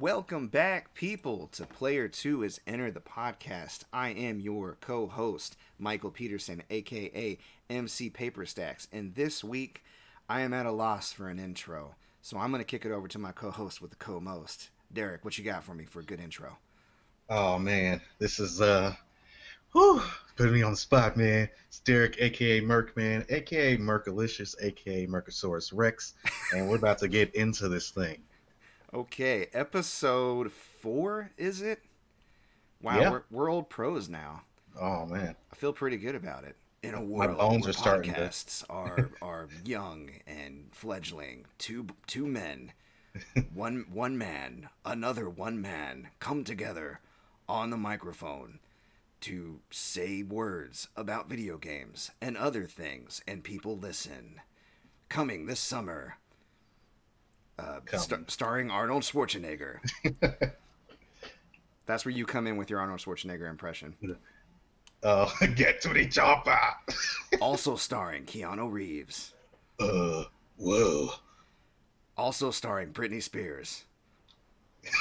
Welcome back, people, to Player 2 has entered the podcast. I am your co host, Michael Peterson, aka MC Paperstacks, and this week I am at a loss for an intro. So I'm going to kick it over to my co host with the co most. Derek, what you got for me for a good intro? Oh man, this is uh, whew, putting me on the spot, man. It's Derek, aka Merc, man, aka Merkalicious, aka Mercosaurus Rex, and we're about to get into this thing. Okay, episode four, is it? Wow, Yeah. we're, we're old pros now. Oh man, I feel pretty good about it. In a world bones where are starting to- podcasts are are young and fledgling, two two men, one one man, another one man come together on the microphone to say words about video games and other things, and people listen. Coming this summer, uh, star- starring Arnold Schwarzenegger. That's where you come in with your Arnold Schwarzenegger impression. Uh, get to the chopper. also starring Keanu Reeves. uh, whoa. Also starring Britney Spears.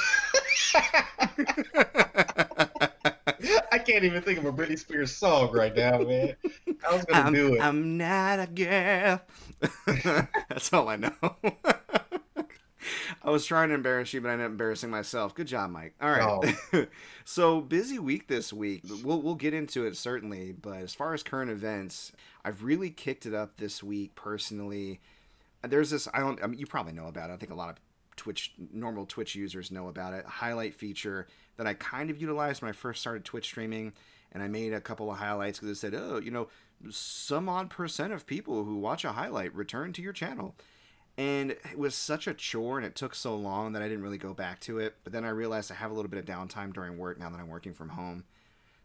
I can't even think of a Britney Spears song right now, man. I was gonna I'm, do it. I'm not a girl. That's all I know. I was trying to embarrass you, but I ended up embarrassing myself. Good job, Mike. All right. Oh. so busy week this week. We'll we'll get into it certainly, but as far as current events, I've really kicked it up this week personally. There's this I don't I mean you probably know about it. I think a lot of Twitch normal Twitch users know about it. Highlight feature that I kind of utilized when I first started Twitch streaming, and I made a couple of highlights because it said, oh, you know, some odd percent of people who watch a highlight return to your channel. And it was such a chore and it took so long that I didn't really go back to it. But then I realized I have a little bit of downtime during work now that I'm working from home.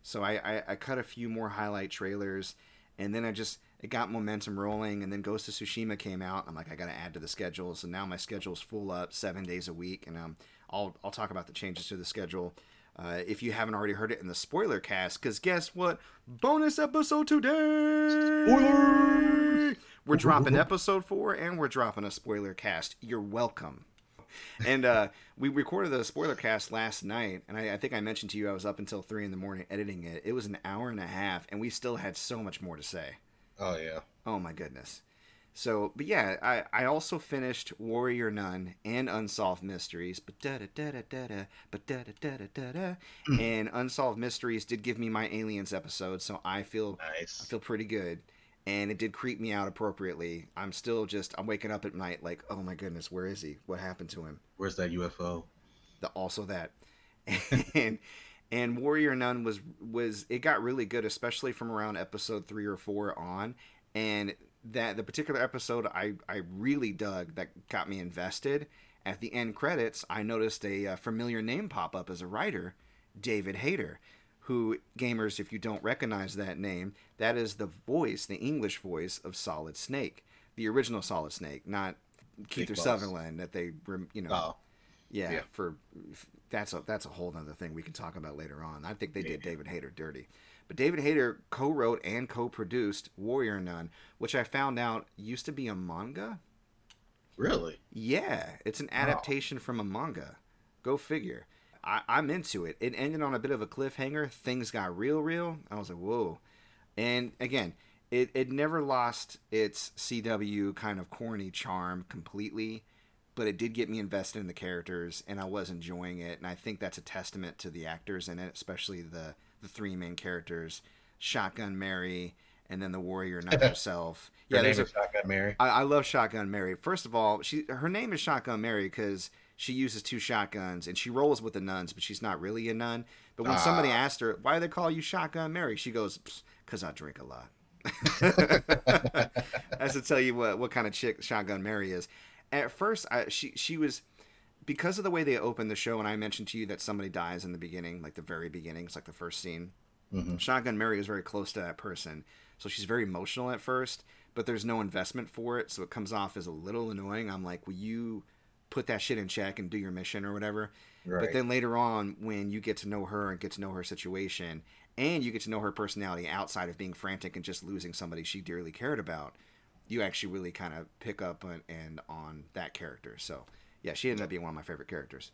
So I, I, I cut a few more highlight trailers and then I just it got momentum rolling and then Ghost of Tsushima came out. I'm like, I gotta add to the schedule. So now my schedule's full up seven days a week and um I'll I'll talk about the changes to the schedule. Uh, if you haven't already heard it in the spoiler cast, because guess what? Bonus episode today! We're dropping episode four and we're dropping a spoiler cast. You're welcome. And uh, we recorded the spoiler cast last night, and I, I think I mentioned to you I was up until three in the morning editing it. It was an hour and a half, and we still had so much more to say. Oh yeah. Oh my goodness. So, but yeah, I, I also finished Warrior Nun and Unsolved Mysteries, but da da da da da da, but da da da da da da, and Unsolved Mysteries did give me my Aliens episode, so I feel I feel pretty good, and it did creep me out appropriately. I'm still just I'm waking up at night like, oh my goodness, where is he? What happened to him? Where's that UFO? the also that and and warrior nun was was it got really good especially from around episode three or four on and that the particular episode i i really dug that got me invested at the end credits i noticed a, uh familiar name pop up as a writer david hayter who gamers if you don't recognize that name that is the voice the english voice of solid snake the original solid snake not Kiefer Sutherland that they rem- you know Oh, yeah, Yeah. for that's a that's a whole other thing we can talk about later on. I think they did David Hayter dirty, but David Hayter co-wrote and co-produced Warrior Nun, which I found out used to be a manga. really? Yeah, it's an adaptation from a manga. Go figure. I, I'm into it. It ended on a bit of a cliffhanger. Things got real, real. I was like, whoa. And again, it, it never lost its CW kind of corny charm completely, but it did get me invested in the characters, and I was enjoying it. And I think that's a testament to the actors in it, especially the the three main characters, Shotgun Mary, and then the warrior knight herself. Her name there's a- Shotgun Mary. I, I love Shotgun Mary. First of all, she her name is Shotgun Mary because she uses two shotguns and she rolls with the nuns, but she's not really a nun. But when somebody Ah. asked her why do they call you Shotgun Mary, she goes, "Cause I drink a lot." That's to tell you what what kind of chick Shotgun Mary is. At first, I, she she was because of the way they opened the show, and I mentioned to you that somebody dies in the beginning, like the very beginning, it's like the first scene. Mhm. Shotgun Mary is very close to that person, so she's very emotional at first, but there's no investment for it, so it comes off as a little annoying. I'm like, will you put that shit in check and do your mission or whatever. Right. But then later on, when you get to know her and get to know her situation, and you get to know her personality outside of being frantic and just losing somebody she dearly cared about, you actually really kind of pick up on, and on that character. So yeah, she ended up being one of my favorite characters.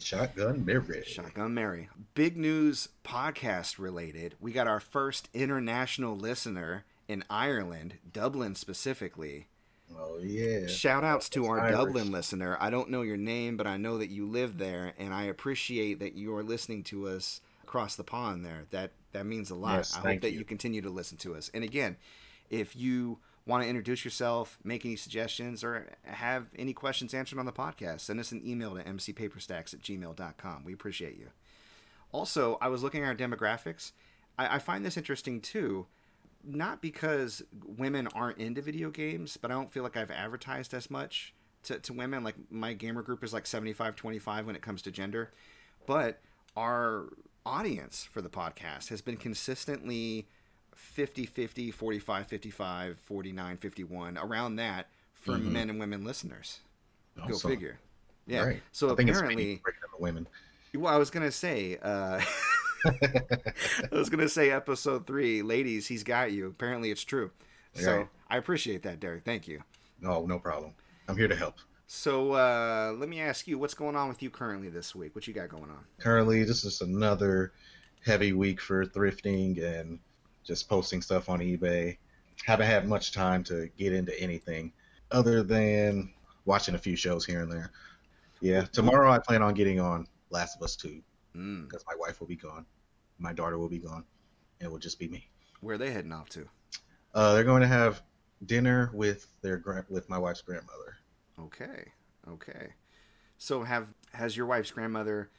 Shotgun Mary. Shotgun Mary. Big news podcast related. We got our first international listener in Ireland, Dublin specifically. Oh yeah. Shout outs to our Irish. Dublin listener. I don't know your name, but I know that you live there and I appreciate that you are listening to us across the pond there. That that means a lot. Yes, I hope that you. you continue to listen to us. And again, if you want to introduce yourself, make any suggestions, or have any questions answered on the podcast, send us an email to mcpaperstacks at gmail.com. We appreciate you. Also, I was looking at our demographics. I, I find this interesting too, not because women aren't into video games, but I don't feel like I've advertised as much to, to women. Like my gamer group is like 75 25 when it comes to gender. But our audience for the podcast has been consistently 50 50, 45 55, 49 51, around that for Mhm. men and women listeners. Go figure. Yeah. Right. So I apparently, it's breaking the women. well, I was gonna say, uh, I was gonna say episode three, ladies, he's got you. Apparently, it's true. So Right. I appreciate that, Derek. Thank you. no, no problem. I'm here to help. So uh, let me ask you, what's going on with you currently this week? What you got going on? Currently, this is another heavy week for thrifting and just posting stuff on eBay. Haven't had much time to get into anything other than watching a few shows here and there. Yeah, tomorrow I plan on getting on Last of Us 2 Mm, because my wife will be gone, my daughter will be gone, and it will just be me. where are they heading off to? Uh, they're going to have dinner with their with my wife's grandmother. Okay, okay. So have has your wife's grandmother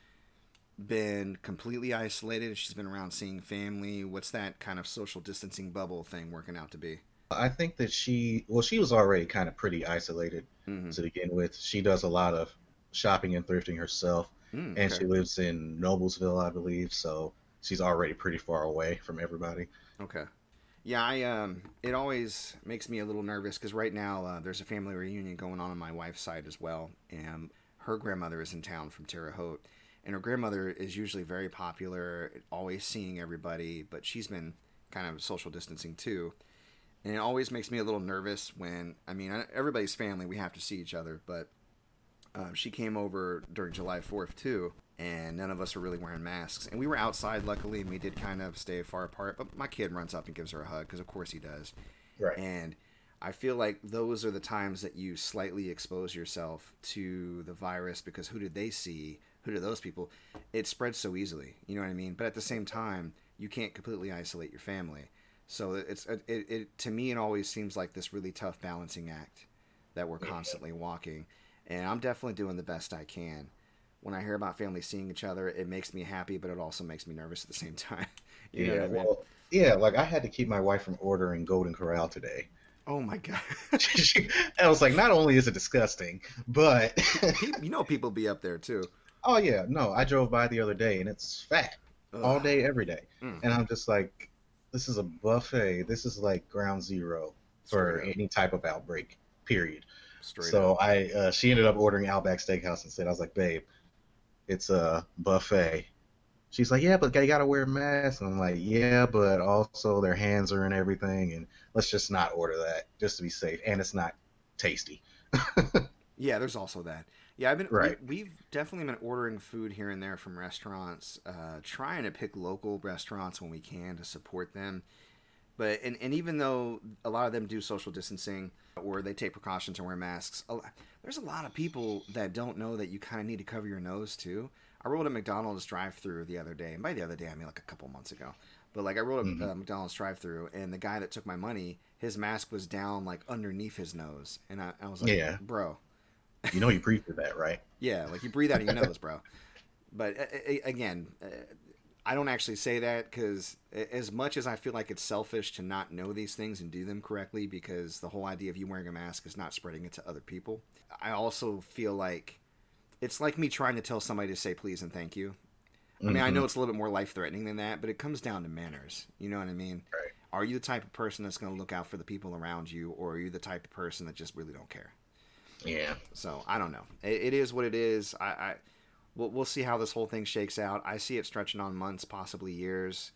been completely isolated? She's been around seeing family. What's that kind of social distancing bubble thing working out to be? I think that she, well, she was already kind of pretty isolated hmm to begin with. She does a lot of shopping and thrifting herself, Mm, and she lives in Noblesville, I believe. So she's already pretty far away from everybody. Okay. Yeah, I um, it always makes me a little nervous because right now uh, there's a family reunion going on on my wife's side as well, and her grandmother is in town from Terre Haute, and her grandmother is usually very popular, always seeing everybody, but she's been kind of social distancing too, and it always makes me a little nervous when I mean everybody's family, we have to see each other, but um, she came over during July 4th too, and none of us were really wearing masks. And we were outside, luckily, and we did kind of stay far apart. But my kid runs up and gives her a hug because, of course, he does. Right. And I feel like those are the times that you slightly expose yourself to the virus because who did they see? Who did those people? It spreads so easily. You know what I mean? But at the same time, you can't completely isolate your family. So it's it, it, to me it always seems like this really tough balancing act that we're constantly walking. And I'm definitely doing the best I can. When I hear about families seeing each other, it makes me happy, but it also makes me nervous at the same time. You know yeah. what I mean? Well, yeah. Like I had to keep my wife from ordering Golden Corral today. oh my god! I was like, not only is it disgusting, but you know people be up there too. Oh yeah, no. I drove by the other day and it's fat all day, every day, Mm. and I'm just like, this is a buffet. This is like ground zero for Straight up. any type of outbreak. Period. Straight so up. I, uh, she ended up ordering Outback Steakhouse instead. I was like, babe, it's a buffet. She's like, yeah, but they gotta wear masks. And I'm like, yeah, but also their hands are in everything, and let's just not order that just to be safe. And it's not tasty. Yeah, there's also that. Yeah, I've been Right. we, we've definitely been ordering food here and there from restaurants, uh, trying to pick local restaurants when we can to support them. But and, and even though a lot of them do social distancing or they take precautions and wear masks, a, lo- there's a lot of people that don't know that you kind of need to cover your nose too. I rolled a McDonald's drive-through the other day, and by the other day I mean like a couple months ago. But like I rolled a Mhm. uh, McDonald's drive-through, and the guy that took my money, his mask was down like underneath his nose, and I, I was like, Yeah. bro, You know, you breathe through that, right? yeah, like you breathe out of your nose, bro. But uh, again, uh, I don't actually say that because as much as I feel like it's selfish to not know these things and do them correctly, because the whole idea of you wearing a mask is not spreading it to other people. I also feel like it's like me trying to tell somebody to say please and thank you. I mean, I Mhm. know it's a little bit more life threatening than that, but it comes down to manners. You know what I mean? Right. Are you the type of person that's going to look out for the people around you, or are you the type of person that just really don't care? Yeah. So I don't know. It, it is what it is. I, I we'll, we'll see how this whole thing shakes out. I see it stretching on months, possibly years.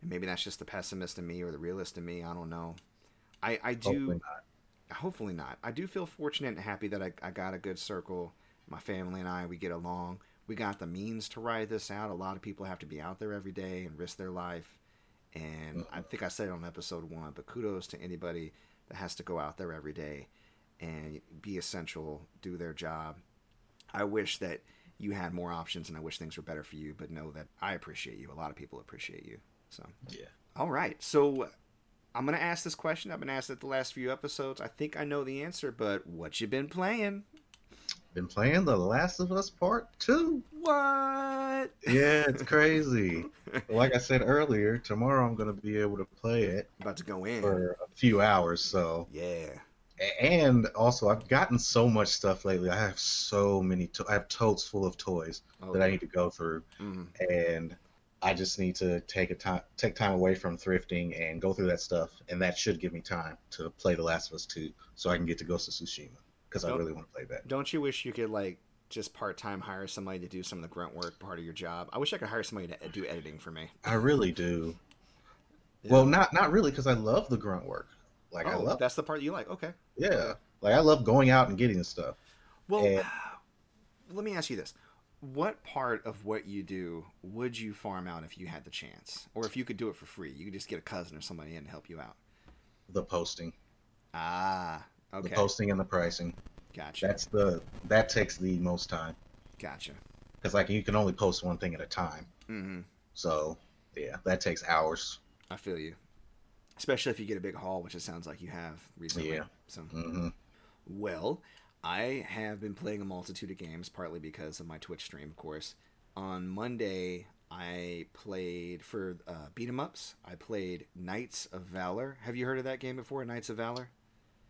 And maybe that's just the pessimist in me or the realist in me. I don't know. I, I do. Hopefully not. Hopefully not. I do feel fortunate and happy that I, I got a good circle. My family and I, we get along. We got the means to ride this out. A lot of people have to be out there every day and risk their life. And I mm-hmm. think I said it on episode one, but kudos to anybody that has to go out there every day and be essential, do their job. I wish that you had more options and I wish things were better for you, but know that I appreciate you. A lot of people appreciate you. So, Yeah. all right. So, I'm going to ask this question. I've been asked it the last few episodes. I think I know the answer, but what you been playing? Been playing The Last of Us Part 2. What? Yeah, it's crazy. like I said earlier, tomorrow I'm going to be able to play it About to go in. for a few hours, so Yeah. And also, I've gotten so much stuff lately. I have so many. To- I have totes full of toys that I need to go through, Mhm. and I just need to take a time, take time away from thrifting and go through that stuff, and that should give me time to play The Last of Us 2, so I can get to Ghost of Tsushima because I really want to play that. Don't you wish you could like just part time hire somebody to do some of the grunt work part of your job? I wish I could hire somebody to do editing for me. I really do. Yeah. Well, not not really because I love the grunt work. Like I oh, love, that's the part you like. Okay. yeah. Like I love going out and getting stuff. Well, And- let me ask you this: What part of what you do would you farm out if you had the chance, or if you could do it for free? You could just get a cousin or somebody in to help you out. The posting, Ah, okay, the posting, and the pricing. gotcha, That's the that takes the most time. gotcha. because like you can only post one thing at a time. hmm So yeah, that takes hours. I feel you, especially if you get a big haul, which it sounds like you have recently. Yeah. So, mm-hmm. well, I have been playing a multitude of games, partly because of my Twitch stream, of course. On Monday, I played for uh, beat 'em ups. I played Knights of Valor. Have you heard of that game before, Knights of Valor?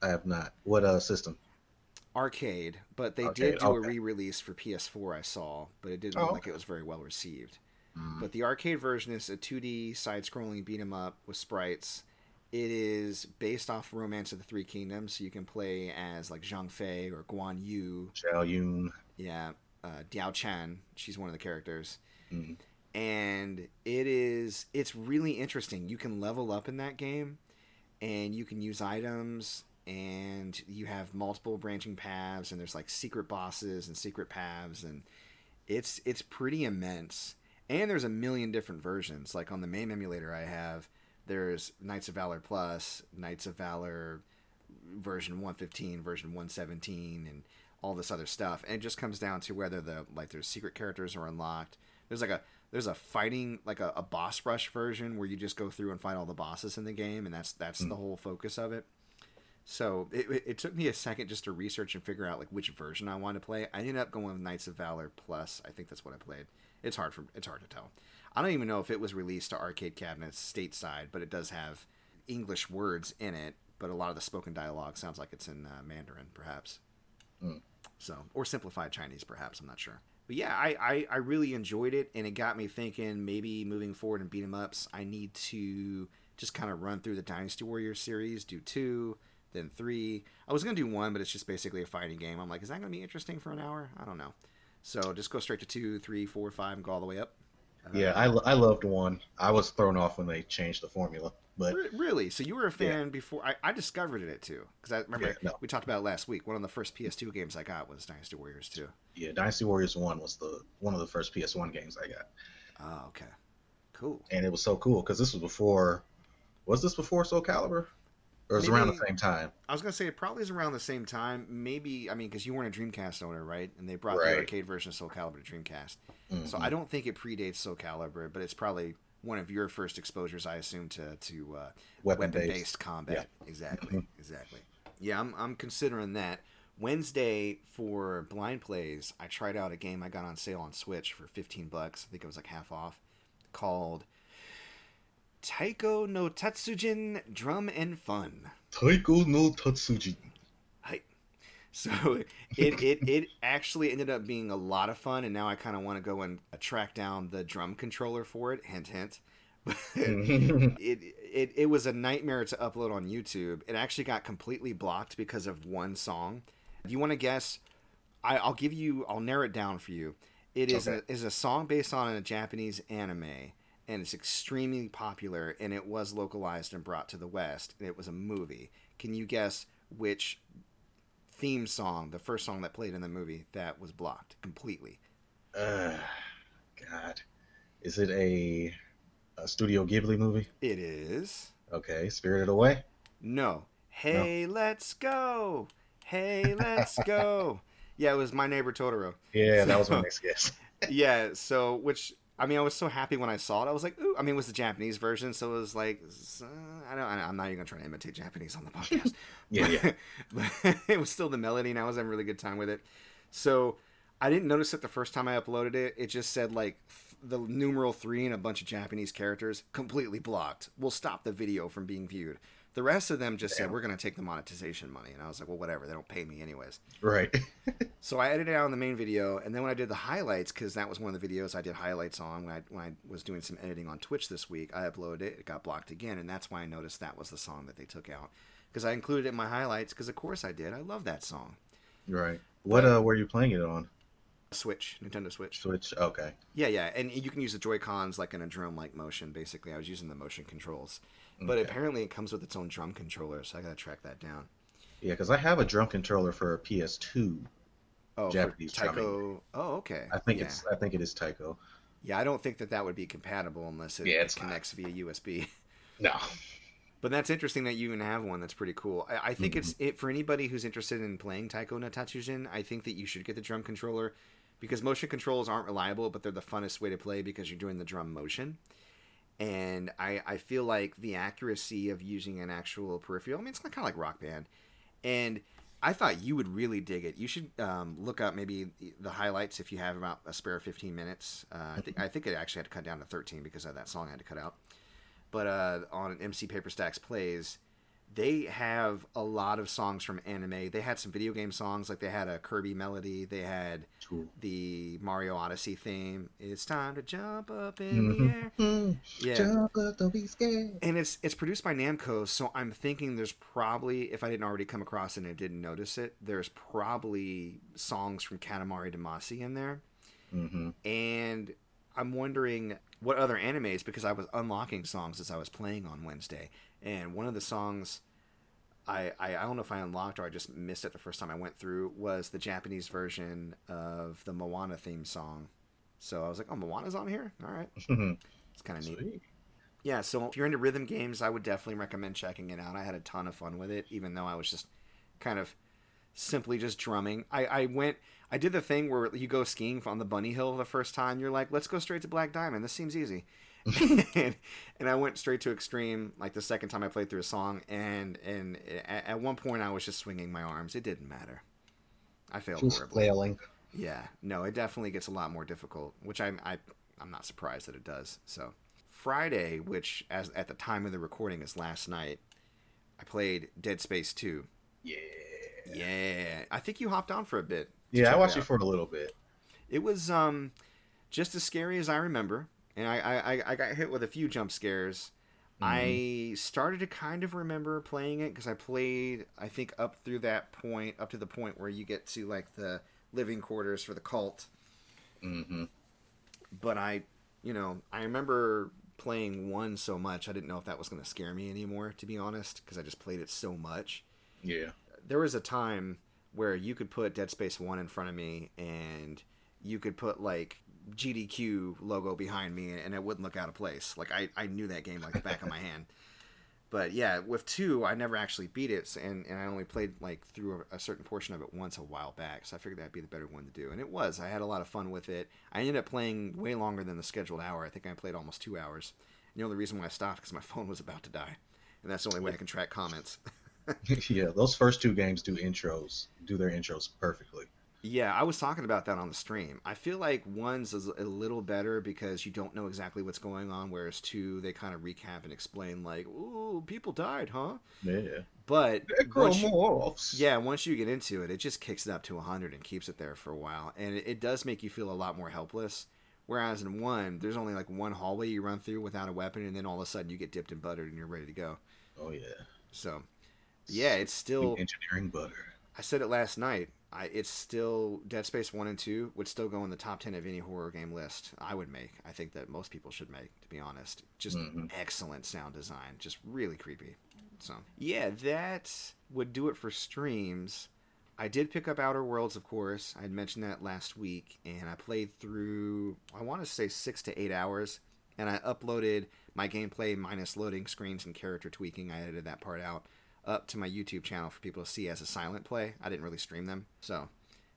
I have not. What uh system? Arcade, but they Arcade, did do a re-release for PS4. I saw, but it didn't Oh, look like it was very well received. Mm. But the arcade version is a 2D side-scrolling beat 'em up with sprites. It is based off Romance of the Three Kingdoms, so you can play as like Zhang Fei or Guan Yu. Zhao Yun. Yeah, uh, Diao Chan. She's one of the characters, Mm. and it is it's really interesting. You can level up in that game, and you can use items, and you have multiple branching paths, and there's like secret bosses and secret paths, and it's it's pretty immense. And there's a million different versions. Like on the main emulator I have, there's Knights of Valor Plus, Knights of Valor version 115, version 117, and all this other stuff. And it just comes down to whether the like there's secret characters are unlocked. There's like a there's a fighting like a, a boss rush version where you just go through and fight all the bosses in the game, and that's that's the mm. whole focus of it. So it, it, it took me a second just to research and figure out like which version I wanted to play. I ended up going with Knights of Valor Plus. I think that's what I played. It's hard for it's hard to tell. I don't even know if it was released to arcade cabinets stateside, but it does have English words in it. But a lot of the spoken dialogue sounds like it's in uh, Mandarin, perhaps. Mm. So or simplified Chinese, perhaps. I'm not sure. But yeah, I, I, I really enjoyed it, and it got me thinking. Maybe moving forward in beat 'em ups, I need to just kind of run through the Dynasty Warriors series, do two, then three. I was gonna do one, but it's just basically a fighting game. I'm like, is that gonna be interesting for an hour? I don't know. So just go straight to two, three, four, five, and go all the way up. Yeah, I, I loved one. I was thrown off when they changed the formula, but really? So you were a fan before? I, I discovered it too because I remember Yeah, no. we talked about it last week. One of the first PS2 games I got was Dynasty Warriors 2. yeah, Dynasty Warriors One was the one of the first PS1 games I got, Oh, okay, cool. and it was so cool because this was before. Was this before Soul Calibur? Or it was around the same time? I was gonna say it probably is around the same time. Maybe I mean because you weren't a Dreamcast owner, right? And they brought Right. the arcade version of Soul Calibur to Dreamcast. So Mhm. I don't think it predates Soul Calibur, but it's probably one of your first exposures, I assume, to to uh, weapon based. combat. Exactly, exactly. Yeah, I'm I'm considering that. Wednesday for blind plays, I tried out a game I got on sale on Switch for 15 bucks. I think it was like half off. Called Taiko no Tatsujin Drum and Fun. Taiko no Tatsuji. Hi. So it, it it actually ended up being a lot of fun, and now I kind of want to go and track down the drum controller for it. Hint, hint. it, it it was a nightmare to upload on YouTube. It actually got completely blocked because of one song. Do you want to guess? I, I'll give you. I'll narrow it down for you. It is Okay. a is a song based on a Japanese anime, and it's extremely popular. And it was localized and brought to the West. And it was a movie. Can you guess which theme song, the first song that played in the movie, that was blocked completely? Uh, God, is it a, a Studio Ghibli movie? It is Okay, Spirited Away. no. Hey, let's go. Hey, let's go. Yeah, it was my neighbor Totoro. Yeah, that was my next guess. yeah so which i mean i was so happy when i saw it. I was like ooh i mean it was the japanese version so it was like uh, i don't i'm not even gonna try to imitate japanese on the podcast. Yeah, yeah. but it was still the melody and i was having a really good time with it. So i didn't notice it the first time i uploaded it. It just said like the numeral three and a bunch of japanese characters completely blocked. Will stop the video from being viewed the rest of them just said we're going to take the monetization money and i was like well whatever they don't pay me anyways Right. so I edited it out in the main video, and then when I did the highlights, because that was one of the videos I did highlights on when I when I was doing some editing on Twitch this week, I uploaded it. It got blocked again, and that's why I noticed that was the song that they took out. Because I included it in my highlights, because of course I did. I love that song. Right. What uh were you playing it on? Switch, Nintendo Switch. Switch. Okay. Yeah, yeah, and you can use the Joy Cons like in a drum-like motion. Basically, I was using the motion controls, but Okay. apparently it comes with its own drum controller, so I gotta track that down. Yeah, because I have a drum controller for a PS2. Oh, Japanese Taiko. drumming. Oh, okay. I think yeah. it's I think it is Taiko. Yeah, I don't think that that would be compatible unless it, Yeah, it it's not. connects via USB. No. But that's interesting that you even have one. That's pretty cool. I, I think it's mm-hmm. it for anybody who's interested in playing Taiko no Tatsujin. I think that you should get the drum controller because motion controls aren't reliable, but they're the funnest way to play because you're doing the drum motion. And I, I feel like the accuracy of using an actual peripheral. I mean, it's kind of like Rock Band, and I thought you would really dig it. You should um, look up maybe the highlights if you have about a spare 15 minutes. Uh, I think I think it actually had to cut down to 13 because that song had to cut out but uh, on MC Paper Stacks Plays, they have a lot of songs from anime. They had some video game songs, like they had a Kirby melody. They had Cool. the Mario Odyssey theme. It's time to jump up in the air. Mm, Yeah, Jump up, don't be scared. and it's it's produced by Namco, so I'm thinking there's probably, if I didn't already come across it and didn't notice it, there's probably songs from Katamari Damacy in there hmm and I'm wondering what other animes because I was unlocking songs as I was playing on Wednesday, and one of the songs I, I I don't know if I unlocked or I just missed it the first time I went through was the Japanese version of the Moana theme song. So I was like, oh, Moana's on here. All right, mm-hmm. it's kind of neat. Yeah, so if you're into rhythm games, I would definitely recommend checking it out. I had a ton of fun with it, even though I was just kind of simply just drumming. I, I went, I did the thing where you go skiing on the bunny hill the first time. You're like, let's go straight to Black Diamond. This seems easy. and, and I went straight to extreme like the second time I played through a song, and and at, at one point I was just swinging my arms. It didn't matter. I failed Just horribly. flailing. Yeah, no, it definitely gets a lot more difficult, which I'm I, I'm not surprised that it does. So Friday, which as at the time of the recording is last night, I played Dead Space Two. Yeah. Yeah, I think you hopped on for a bit. Yeah, I watched out. it for a little bit. It was um, just as scary as I remember, and I I, I- got hit with a few jump scares. I started to kind of remember playing it because I played, I think, up through that point, up to the point where you get to like the living quarters for the cult. Mm-hmm. But I, you know, I remember playing one so much, I didn't know if that was going to scare me anymore, to be honest, because I just played it so much. Yeah. There was a time where you could put Dead Space 1 in front of me and you could put like GDQ logo behind me and it wouldn't look out of place. Like I, I knew that game like the back of my hand. But yeah, with two, I never actually beat it, and, and I only played like through a, a certain portion of it once a while back. So I figured that'd be the better one to do, and it was. I had a lot of fun with it. I ended up playing way longer than the scheduled hour. I think I played almost two hours. And the only reason why I stopped because my phone was about to die, and that's the only way I can track comments. yeah, those first two games do intros, do their intros perfectly. Yeah, I was talking about that on the stream. I feel like one's is a little better because you don't know exactly what's going on, whereas two they kind of recap and explain like, "Ooh, people died, huh?" Yeah. But once you- yeah, once you get into it, it just kicks it up to 100 and keeps it there for a while, and it, it does make you feel a lot more helpless. Whereas in one, there's only like one hallway you run through without a weapon, and then all of a sudden you get dipped in butter and you're ready to go. Oh yeah. So, yeah, it's still. engineering butter. I said it last night. I, it's still Dead Space one and two would still go in the top ten of any horror game list I would make. I think that most people should make, to be honest. Just mm-hmm. excellent sound design, just really creepy. So yeah, that would do it for streams. I did pick up Outer Worlds, of course. I had mentioned that last week, and I played through I want to say six to eight hours, and I uploaded my gameplay minus loading screens and character tweaking. I edited that part out up to my YouTube channel for people to see as a silent play. I didn't really stream them, so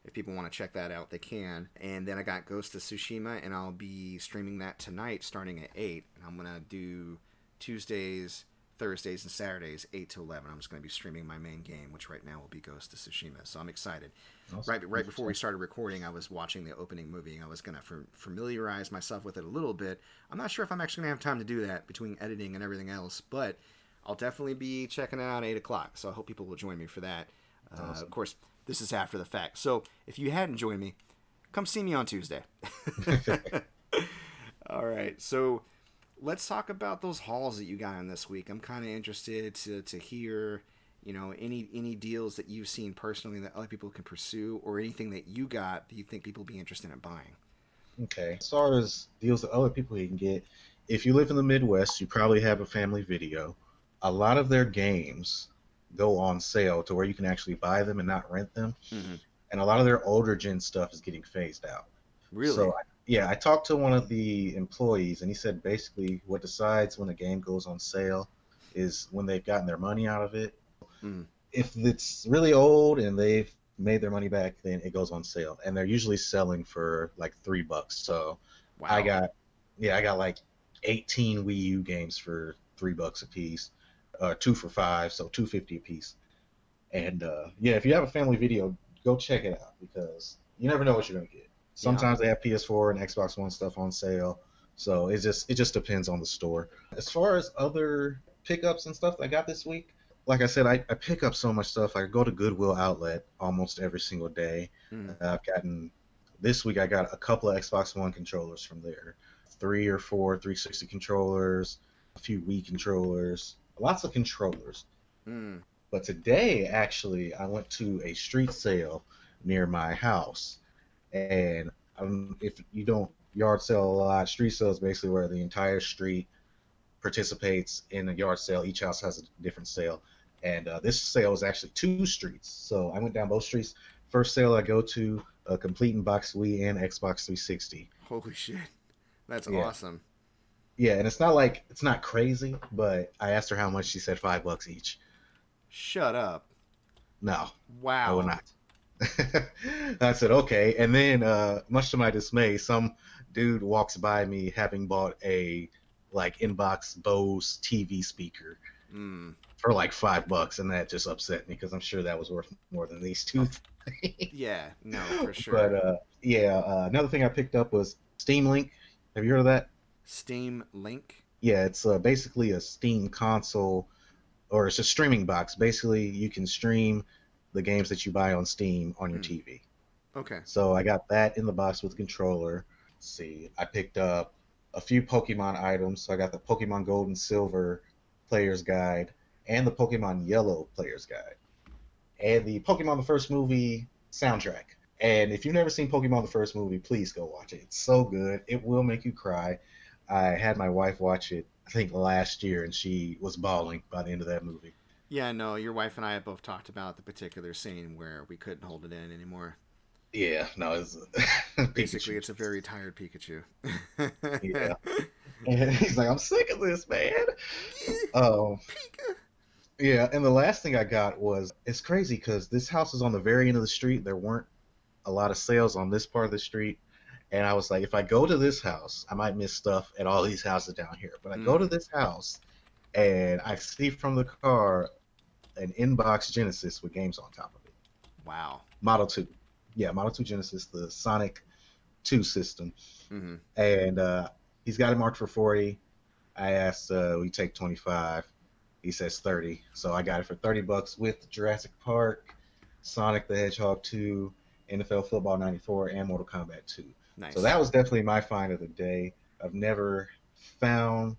if people want to check that out, they can. And then I got Ghost of Tsushima, and I'll be streaming that tonight starting at 8. And I'm going to do Tuesdays, Thursdays, and Saturdays, 8 to 11. I'm just going to be streaming my main game, which right now will be Ghost of Tsushima. So I'm excited. Awesome. Right, right before we started recording, I was watching the opening movie. I was going to familiarize myself with it a little bit. I'm not sure if I'm actually going to have time to do that between editing and everything else, but I'll definitely be checking it out at 8 o'clock. So I hope people will join me for that. Uh, awesome. Of course, this is after the fact. So if you hadn't joined me, come see me on Tuesday. All right. So let's talk about those hauls that you got in this week. I'm kind of interested to, to hear, you know, any any deals that you've seen personally that other people can pursue, or anything that you got that you think people will be interested in buying. Okay. As far as deals that other people can get, if you live in the Midwest, you probably have a family video a lot of their games go on sale to where you can actually buy them and not rent them. Mm-hmm. And a lot of their older gen stuff is getting phased out. Really? So, yeah, I talked to one of the employees, and he said basically what decides when a game goes on sale is when they've gotten their money out of it. Mm. If it's really old and they've made their money back, then it goes on sale, and they're usually selling for like three bucks. So, wow. I got, yeah, I got like 18 Wii U games for three bucks a piece uh, two for five, so two fifty a piece. And uh, yeah, if you have a family video, go check it out because you never know what you're gonna get. Sometimes yeah. they have PS4 and Xbox One stuff on sale, so it just it just depends on the store. As far as other pickups and stuff I got this week, like I said, I, I pick up so much stuff. I go to Goodwill Outlet almost every single day. Mm. Uh, I've gotten this week. I got a couple of Xbox One controllers from there, three or four 360 controllers, a few Wii controllers, lots of controllers. Mm. But today, actually, I went to a street sale near my house, and um, if you don't yard sale a lot, street sale is basically where the entire street participates in a yard sale. Each house has a different sale, and uh, this sale was actually two streets. So I went down both streets. First sale I go to, a complete in box Wii and Xbox 360. Holy shit, that's yeah. awesome. Yeah, and it's not like it's not crazy, but I asked her how much. She said five bucks each. Shut up. No. Wow. I will not. I said okay, and then uh, much to my dismay, some dude walks by me having bought a like inbox Bose TV speaker mm. for like five bucks, and that just upset me because I'm sure that was worth more than these two. yeah, no, for sure. But uh, yeah, uh, another thing I picked up was Steam Link. Have you heard of that? Steam Link? Yeah, it's uh, basically a Steam console, or it's a streaming box. Basically, you can stream the games that you buy on Steam on your mm. TV. Okay. So I got that in the box with the controller. Let's see, I picked up a few Pokemon items. So I got the Pokemon Gold and Silver Player's Guide and the Pokemon Yellow Player's Guide, and the Pokemon the First Movie soundtrack. And if you've never seen Pokemon the First Movie, please go watch it. It's so good. It will make you cry. I had my wife watch it, I think last year, and she was bawling by the end of that movie. Yeah, no, your wife and I have both talked about the particular scene where we couldn't hold it in anymore. Yeah, no, it's basically it's a very tired Pikachu. yeah, and he's like, I'm sick of this, man. Um, Pika. Yeah, and the last thing I got was it's crazy because this house is on the very end of the street. There weren't a lot of sales on this part of the street, and I was like, if I go to this house, I might miss stuff at all these houses down here. But I mm. go to mm. this house, and I see from the car an inbox Genesis with games on top of it. Wow. Model two, yeah, Model two Genesis, the Sonic two system, mm-hmm. and uh, he's got it marked for forty. I asked, uh, we take twenty five. He says thirty, so I got it for thirty bucks with Jurassic Park, Sonic the Hedgehog two, NFL Football ninety four, and Mortal Kombat two. Nice. So that was definitely my find of the day. I've never found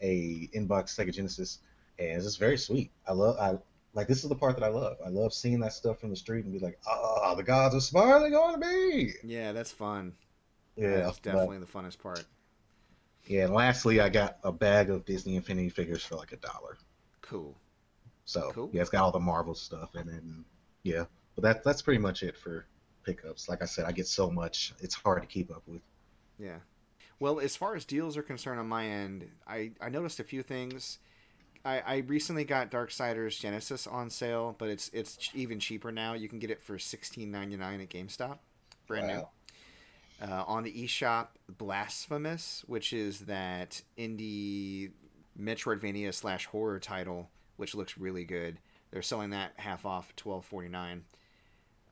a inbox Sega Genesis, and it's just very sweet. I love. I like this is the part that I love. I love seeing that stuff from the street and be like, oh, the gods are smiling on me. Yeah, that's fun. Yeah, that's definitely but, the funnest part. Yeah, and lastly, I got a bag of Disney Infinity figures for like a dollar. Cool. So cool. yeah, it's got all the Marvel stuff, and then yeah, but that that's pretty much it for pickups. Like I said, I get so much, it's hard to keep up with. Yeah. Well, as far as deals are concerned on my end, I, I noticed a few things. I, I recently got Darksiders Genesis on sale, but it's it's even cheaper now. You can get it for sixteen ninety nine at GameStop, brand wow. new. Uh, on the eShop, Blasphemous, which is that indie Metroidvania slash horror title, which looks really good. They're selling that half off, twelve forty nine.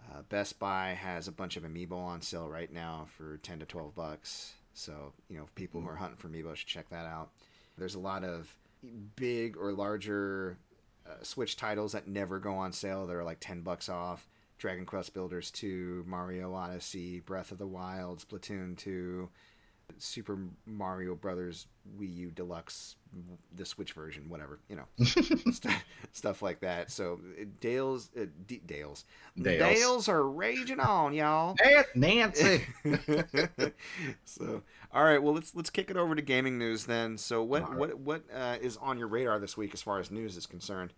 Uh, Best Buy has a bunch of amiibo on sale right now for ten to twelve bucks. So you know, people who are hunting for amiibo should check that out. There's a lot of big or larger uh, Switch titles that never go on sale. They're like ten bucks off. Dragon Quest Builders 2, Mario Odyssey, Breath of the Wild, Splatoon 2, Super Mario Brothers Wii U Deluxe, the Switch version, whatever, you know, st- stuff like that. So Dales, uh, D- Dales, Dales, Dales are raging on, y'all. Nancy. so, all right, well let's let's kick it over to gaming news then. So, what right. what what uh, is on your radar this week as far as news is concerned?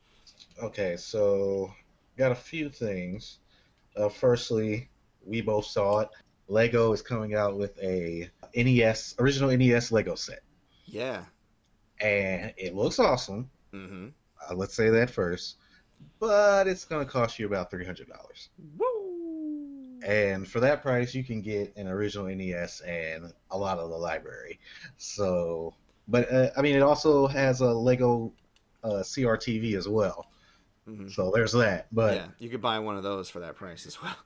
Okay, so got a few things. Uh, firstly, we both saw it. Lego is coming out with a NES original NES Lego set. Yeah. And it looks awesome. Mm-hmm. Uh, let's say that first. But it's going to cost you about three hundred dollars. Woo! And for that price, you can get an original NES and a lot of the library. So, but uh, I mean, it also has a Lego uh, CRTV as well. Mm-hmm. So there's that. But yeah, you could buy one of those for that price as well.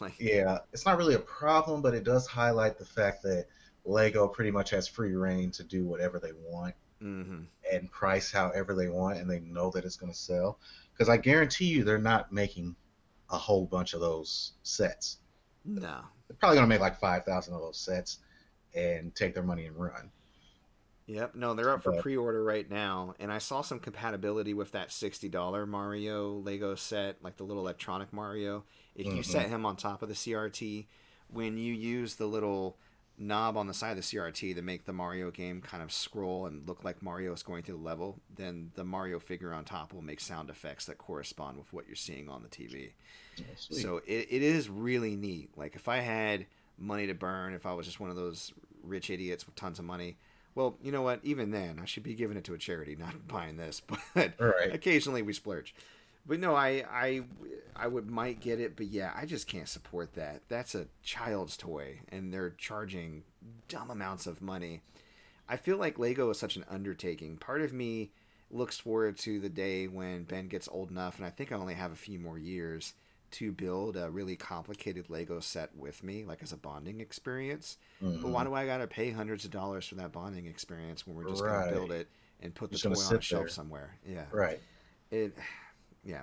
Like, yeah, it's not really a problem, but it does highlight the fact that Lego pretty much has free reign to do whatever they want mm-hmm. and price however they want, and they know that it's going to sell. Because I guarantee you, they're not making a whole bunch of those sets. No, they're probably going to make like five thousand of those sets and take their money and run. Yep. No, they're up for pre-order right now, and I saw some compatibility with that sixty dollar Mario Lego set, like the little electronic Mario. If mm-hmm. you set him on top of the CRT, when you use the little knob on the side of the CRT to make the Mario game kind of scroll and look like Mario is going through the level, then the Mario figure on top will make sound effects that correspond with what you're seeing on the TV. Oh, so it, it is really neat. Like if I had money to burn, if I was just one of those rich idiots with tons of money, well, you know what? Even then, I should be giving it to a charity, not buying this. But right. occasionally we splurge but no, I I I would might get it, but yeah, I just can't support that. That's a child's toy, and they're charging dumb amounts of money. I feel like Lego is such an undertaking. Part of me looks forward to the day when Ben gets old enough, and I think I only have a few more years to build a really complicated Lego set with me, like as a bonding experience. Mm-hmm. But why mm-hmm. do I got to pay hundreds of dollars for that bonding experience when we're just right. to build it and put the toy on a shelf there. somewhere? Yeah, right. It yeah.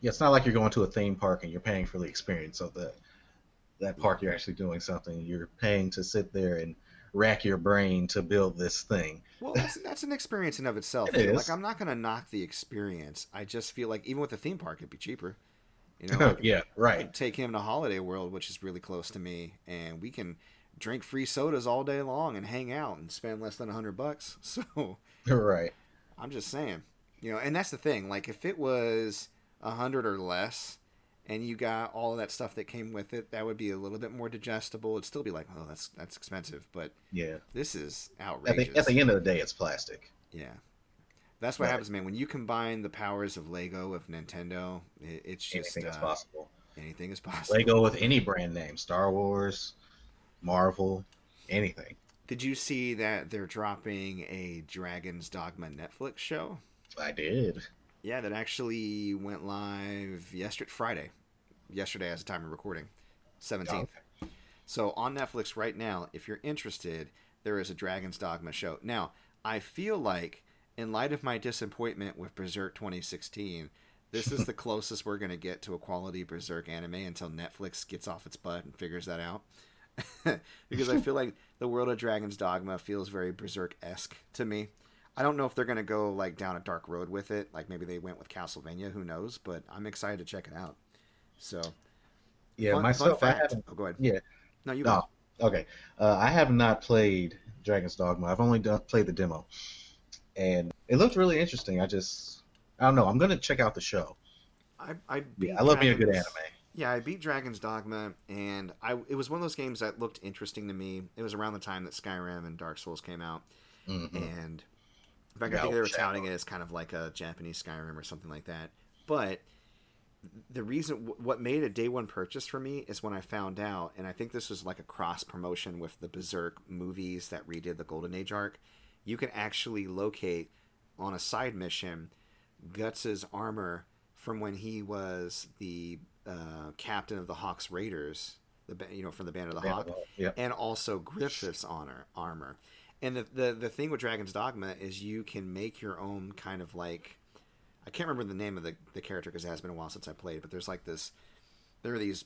Yeah, it's not like you're going to a theme park and you're paying for the experience of the that park. You're actually doing something. You're paying to sit there and rack your brain to build this thing. Well, that's, that's an experience in of itself. It is. Like I'm not going to knock the experience. I just feel like even with the theme park, it'd be cheaper. You know, yeah, right. take him to Holiday World, which is really close to me, and we can drink free sodas all day long and hang out and spend less than a hundred bucks. So, right. I'm just saying, you know, and that's the thing. Like, if it was a hundred or less, and you got all of that stuff that came with it, that would be a little bit more digestible. It'd still be like, oh, that's that's expensive, but yeah, this is outrageous. At the, at the end of the day, it's plastic. Yeah, that's what right. happens, man. When you combine the powers of Lego with Nintendo, it, it's just anything uh, is possible. Anything is possible. Lego with any brand name, Star Wars, Marvel, anything. Did you see that they're dropping a Dragon's Dogma Netflix show? I did. Yeah, that actually went live yesterday, Friday, yesterday as a time of recording, seventeenth. Oh, okay. So on Netflix right now, if you're interested, there is a Dragon's Dogma show. Now, I feel like, in light of my disappointment with Berserk 2016, this is the closest we're going to get to a quality Berserk anime until Netflix gets off its butt and figures that out. because I feel like the world of Dragon's Dogma feels very Berserk esque to me. I don't know if they're gonna go like down a dark road with it, like maybe they went with Castlevania. Who knows? But I'm excited to check it out. So Yeah, fun, myself, fun I haven't. Oh, go ahead. Yeah, No, you no, go. okay. Uh, I have not played Dragon's Dogma. I've only done, played the demo, and it looked really interesting. I just, I don't know. I'm gonna check out the show. I, I Yeah, I love me a good anime. Yeah, I beat Dragon's Dogma, and I it was one of those games that looked interesting to me. It was around the time that Skyrim and Dark Souls came out, Mhm. and in fact, I think they were touting it as kind of like a Japanese Skyrim or something like that. But the reason, what made a day one purchase for me is when I found out, and I think this was like a cross promotion with the Berserk movies that redid the Golden Age arc. You can actually locate on a side mission Guts's armor from when he was the uh, captain of the Hawks Raiders, the you know from the Band of the Hawk of the yep. and also Griffith's honor armor. And the, the the thing with Dragon's Dogma is you can make your own kind of like I can't remember the name of the, the character because it has been a while since I played, but there's like this there are these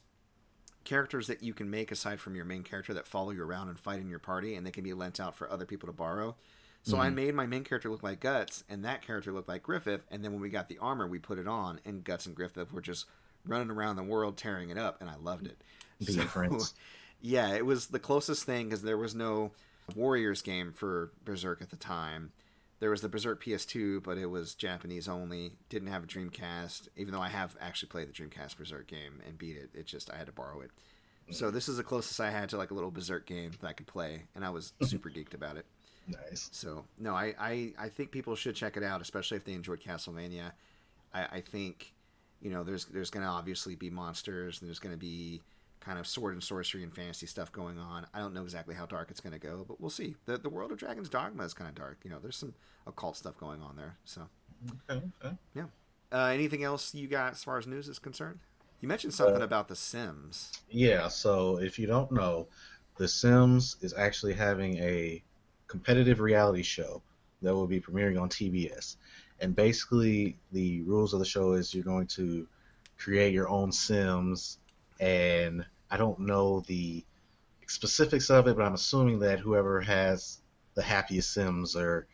characters that you can make aside from your main character that follow you around and fight in your party and they can be lent out for other people to borrow. So I Mhm. made my main character look like Guts and that character looked like Griffith and then when we got the armor we put it on and Guts and Griffith were just running around the world tearing it up and I loved it. Being friends. Yeah, it was the closest thing because there was no Warriors game for Berserk at the time. There was the Berserk PS2, but it was Japanese only. Didn't have a Dreamcast, even though I have actually played the Dreamcast Berserk game and beat it. It just I had to borrow it. So this is the closest I had to like a little Berserk game that I could play, and I was super geeked about it. Nice. So no, I, I, I think people should check it out, especially if they enjoyed Castlevania. I, I think, you know, there's there's gonna obviously be monsters and there's gonna be kind of sword and sorcery and fantasy stuff going on. I don't know exactly how dark it's gonna go, but we'll see. The the world of Dragon's Dogma is kinda dark. You know, there's some occult stuff going on there. So Okay, okay. uh, anything else you got as far as news is concerned? You mentioned something Uh, about the Sims. Yeah, so if you don't know, The Sims is actually having a competitive reality show that will be premiering on TBS. And basically, the rules of the show is you're going to create your own Sims, and I don't know the specifics of it, but I'm assuming that whoever has the happiest Sims or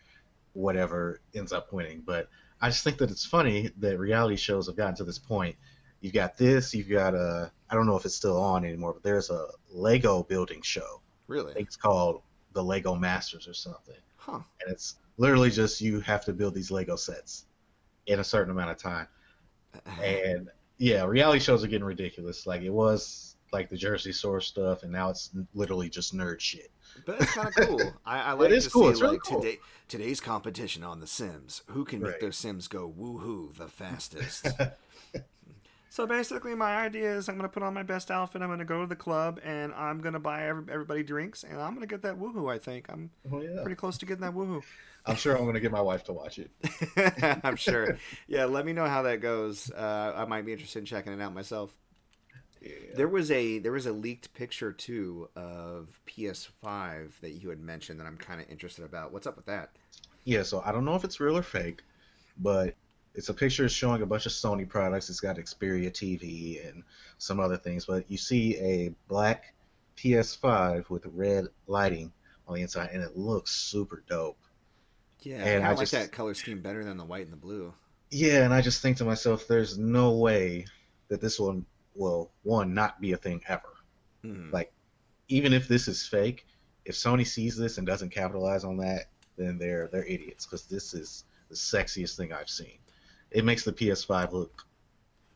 whatever ends up winning. But I just think that it's funny that reality shows have gotten to this point you've got this you've got a i don't know if it's still on anymore but there's a lego building show Really? it's called the lego masters or something Huh. and it's literally just you have to build these lego sets in a certain amount of time and yeah reality shows are getting ridiculous like it was like the jersey shore stuff and now it's literally just nerd shit But it's kind of cool. I, I like is to cool. see It's really like cool. today today's competition on The Sims. Who can make Right. their Sims go woohoo the fastest? so basically, my idea is I'm gonna put on my best outfit. I'm gonna go to the club and I'm gonna buy everybody drinks and I'm gonna get that woohoo. I think I'm oh yeah pretty close to getting that woohoo. i'm sure i'm going to get my wife to watch it I'm sure. Yeah, let me know how that goes. Uh, I might be interested in checking it out myself. yeah. There was a there was a leaked picture too of PS5 that you had mentioned that I'm kind of interested about. What's up with that? Yeah, so I don't know if it's real or fake, but it's a picture showing a bunch of Sony products. It's got Xperia TV and some other things, but you see a black PS5 with red lighting on the inside, and it looks super dope. Yeah, And I I like just- that color scheme better than the white and the blue. Yeah, and I just think to myself, there's no way that this one will one not be a thing ever. Mhm. Like, even if this is fake, if Sony sees this and doesn't capitalize on that, then they're they're idiots because this is the sexiest thing I've seen. It makes the PS5 look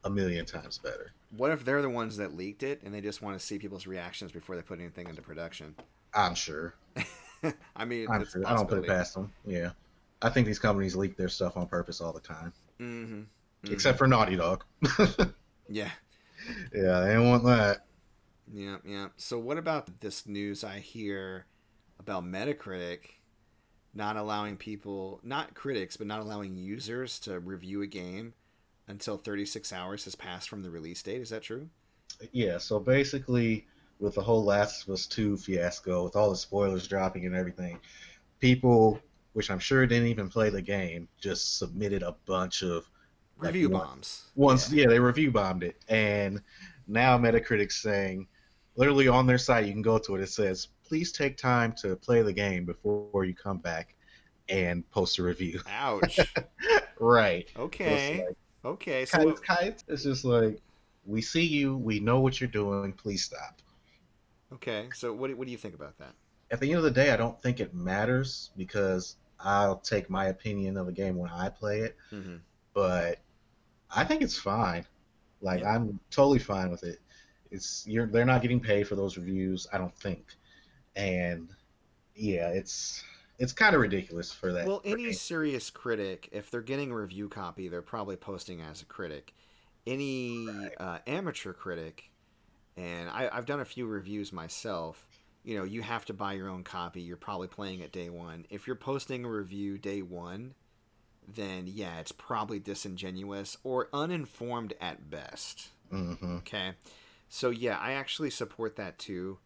a million times better. What if they're the ones that leaked it and they just want to see people's reactions before they put anything into production? I'm sure. I mean, I'm sure. I don't put it past them. Yeah, I think these companies leak their stuff on purpose all the time, Mhm. Mhm. except for Naughty Dog. yeah, yeah, they don't want that. yeah, yeah. So what about this news I hear about Metacritic not allowing people, not critics, but not allowing users to review a game until 36 hours has passed from the release date? Is that true? Yeah, so basically, with the whole Last of Us 2 fiasco, with all the spoilers dropping and everything, people, which I'm sure didn't even play the game, just submitted a bunch of Review one- bombs. Once, Yeah. yeah. they review bombed it, and now Metacritic's saying, literally on their site, you can go to it. It says, "Please take time to play the game before you come back and post a review. Ouch. right. Okay. Like, okay. So kind, kind, it's just like we see you, we know what you're doing. Please stop. Okay. So what what do you think about that? At the end of the day, I don't think it matters because I'll take my opinion of a game when I play it. Mm-hmm. But I think it's fine. Like yeah. I'm totally fine with it. It's you're they're not getting paid for those reviews, I don't think. And yeah, it's it's kind of ridiculous for that. Well, any serious critic, if they're getting a review copy, they're probably posting as a critic. Any right. uh, amateur critic, and I, I've done a few reviews myself. You know, you have to buy your own copy. You're probably playing it day one. If you're posting a review day one, then yeah, it's probably disingenuous or uninformed at best. Mm-hmm. Okay. So yeah, I actually support that too.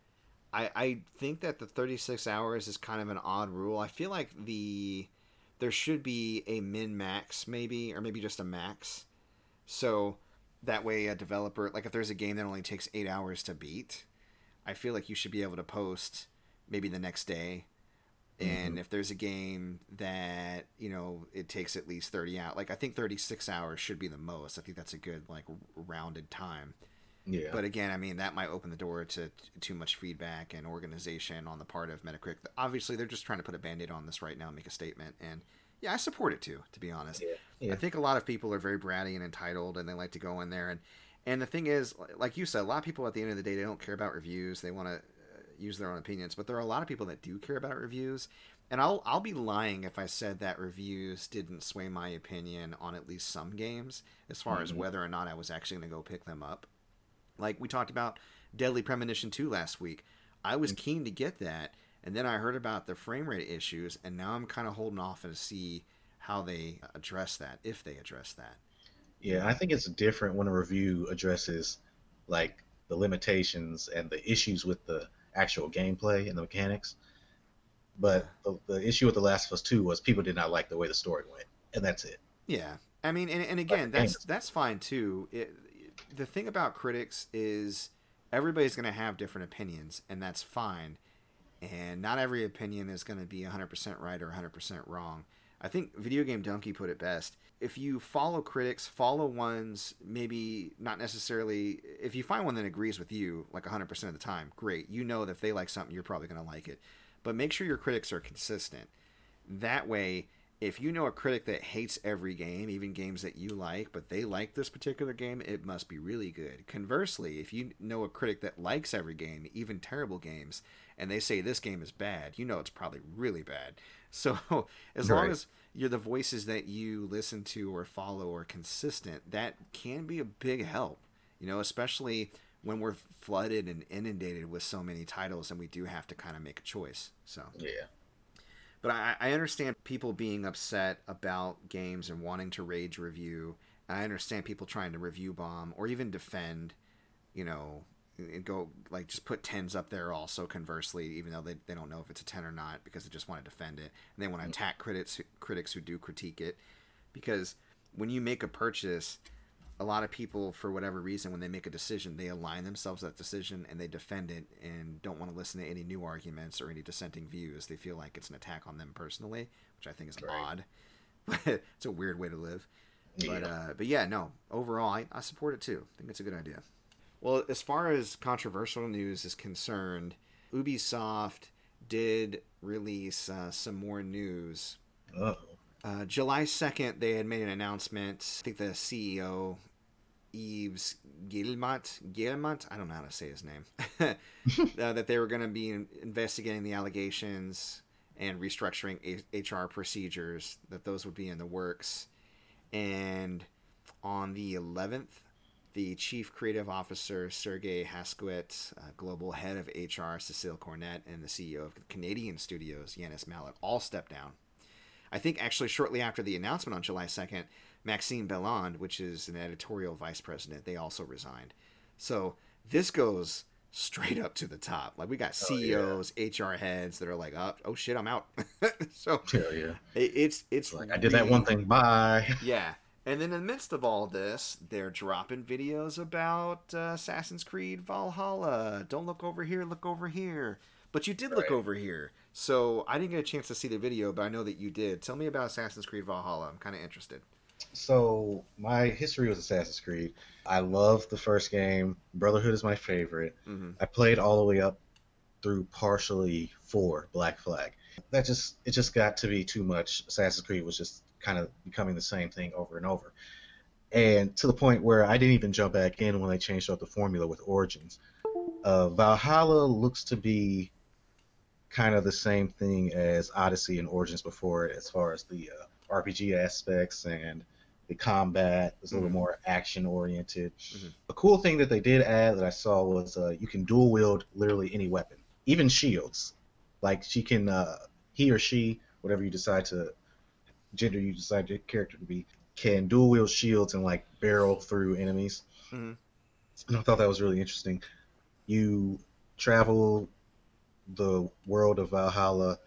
I, I think that the 36 hours is kind of an odd rule. I feel like the there should be a min max maybe or maybe just a max. So that way a developer like if there's a game that only takes 8 hours to beat, I feel like you should be able to post maybe the next day. And mm-hmm. if there's a game that, you know, it takes at least 30 out, like I think 36 hours should be the most. I think that's a good like rounded time. Yeah. But again, I mean, that might open the door to too much feedback and organization on the part of Metacritic. Obviously, they're just trying to put a band aid on this right now and make a statement. And yeah, I support it too, to be honest. Yeah. Yeah. I think a lot of people are very bratty and entitled and they like to go in there. And, and the thing is, like you said, a lot of people at the end of the day, they don't care about reviews. They want to uh, use their own opinions. But there are a lot of people that do care about reviews. And I'll, I'll be lying if I said that reviews didn't sway my opinion on at least some games as far mm-hmm. as whether or not I was actually going to go pick them up. Like we talked about Deadly Premonition 2 last week. I was mm. keen to get that, and then I heard about the frame rate issues, and now I'm kind of holding off to see how they address that, if they address that. Yeah, I think it's different when a review addresses like the limitations and the issues with the actual gameplay and the mechanics. But the, the issue with The Last of Us 2 was people did not like the way the story went, and that's it. Yeah. I mean, and, and again, that's that's fine too. It, the thing about critics is everybody's going to have different opinions, and that's fine. And not every opinion is going to be 100% right or 100% wrong. I think Video Game Donkey put it best. If you follow critics, follow ones maybe not necessarily. If you find one that agrees with you like 100% of the time, great. You know that if they like something, you're probably going to like it. But make sure your critics are consistent. That way, if you know a critic that hates every game, even games that you like, but they like this particular game, it must be really good. Conversely, if you know a critic that likes every game, even terrible games, and they say this game is bad, you know it's probably really bad. So as right. long as you're the voices that you listen to or follow are consistent, that can be a big help. You know, especially when we're flooded and inundated with so many titles and we do have to kind of make a choice. So Yeah. But I, I understand people being upset about games and wanting to rage review. And I understand people trying to review bomb or even defend, you know, and go like just put tens up there also conversely, even though they, they don't know if it's a ten or not because they just want to defend it and they want to mm-hmm. attack critics critics who do critique it. Because when you make a purchase, a lot of people, for whatever reason, when they make a decision, they align themselves with that decision and they defend it and don't want to listen to any new arguments or any dissenting views. They feel like it's an attack on them personally, which I think is right. odd. But it's a weird way to live. Yeah. But uh, but yeah, no. Overall, I, I support it too. I think it's a good idea. Well, as far as controversial news is concerned, Ubisoft did release uh, some more news. Uh, July 2nd, they had made an announcement. I think the CEO, Yves Guillemot, Guillemot, I don't know how to say his name, uh, that they were going to be investigating the allegations and restructuring a- HR procedures, that those would be in the works. And on the 11th, the chief creative officer, Sergey Hascoët, uh, global head of HR, Cecile Cornet, and the CEO of Canadian studios, Yannis Mallet, all stepped down. I think actually shortly after the announcement on July 2nd, Maxime Belland, which is an editorial vice president, they also resigned. So this goes straight up to the top. Like we got CEOs, oh, yeah. HR heads that are like, "Oh, oh shit, I'm out." so Hell yeah, it, it's it's like I did that one thing. Bye. Yeah, and then in the midst of all this, they're dropping videos about uh, Assassin's Creed Valhalla. Don't look over here, look over here. But you did look over here, so I didn't get a chance to see the video, but I know that you did. Tell me about Assassin's Creed Valhalla. I'm kind of interested. So my history with Assassin's Creed, I love the first game. Brotherhood is my favorite. hmm I played all the way up through partially four Black Flag. That just it just got to be too much. Assassin's Creed was just kind of becoming the same thing over and over, and to the point where I didn't even jump back in when they changed up the formula with Origins. Uh, Valhalla looks to be kind of the same thing as Odyssey and Origins before it, as far as the uh, RPG aspects and the combat is a little Mhm. more action oriented. Mhm. A cool thing that they did add that I saw was uh, you can dual wield literally any weapon, even shields. Like she can, uh, he or she, whatever you decide to gender you decide your character to be, can dual wield shields and like barrel through enemies. Mhm. And I thought that was really interesting. You travel the world of Valhalla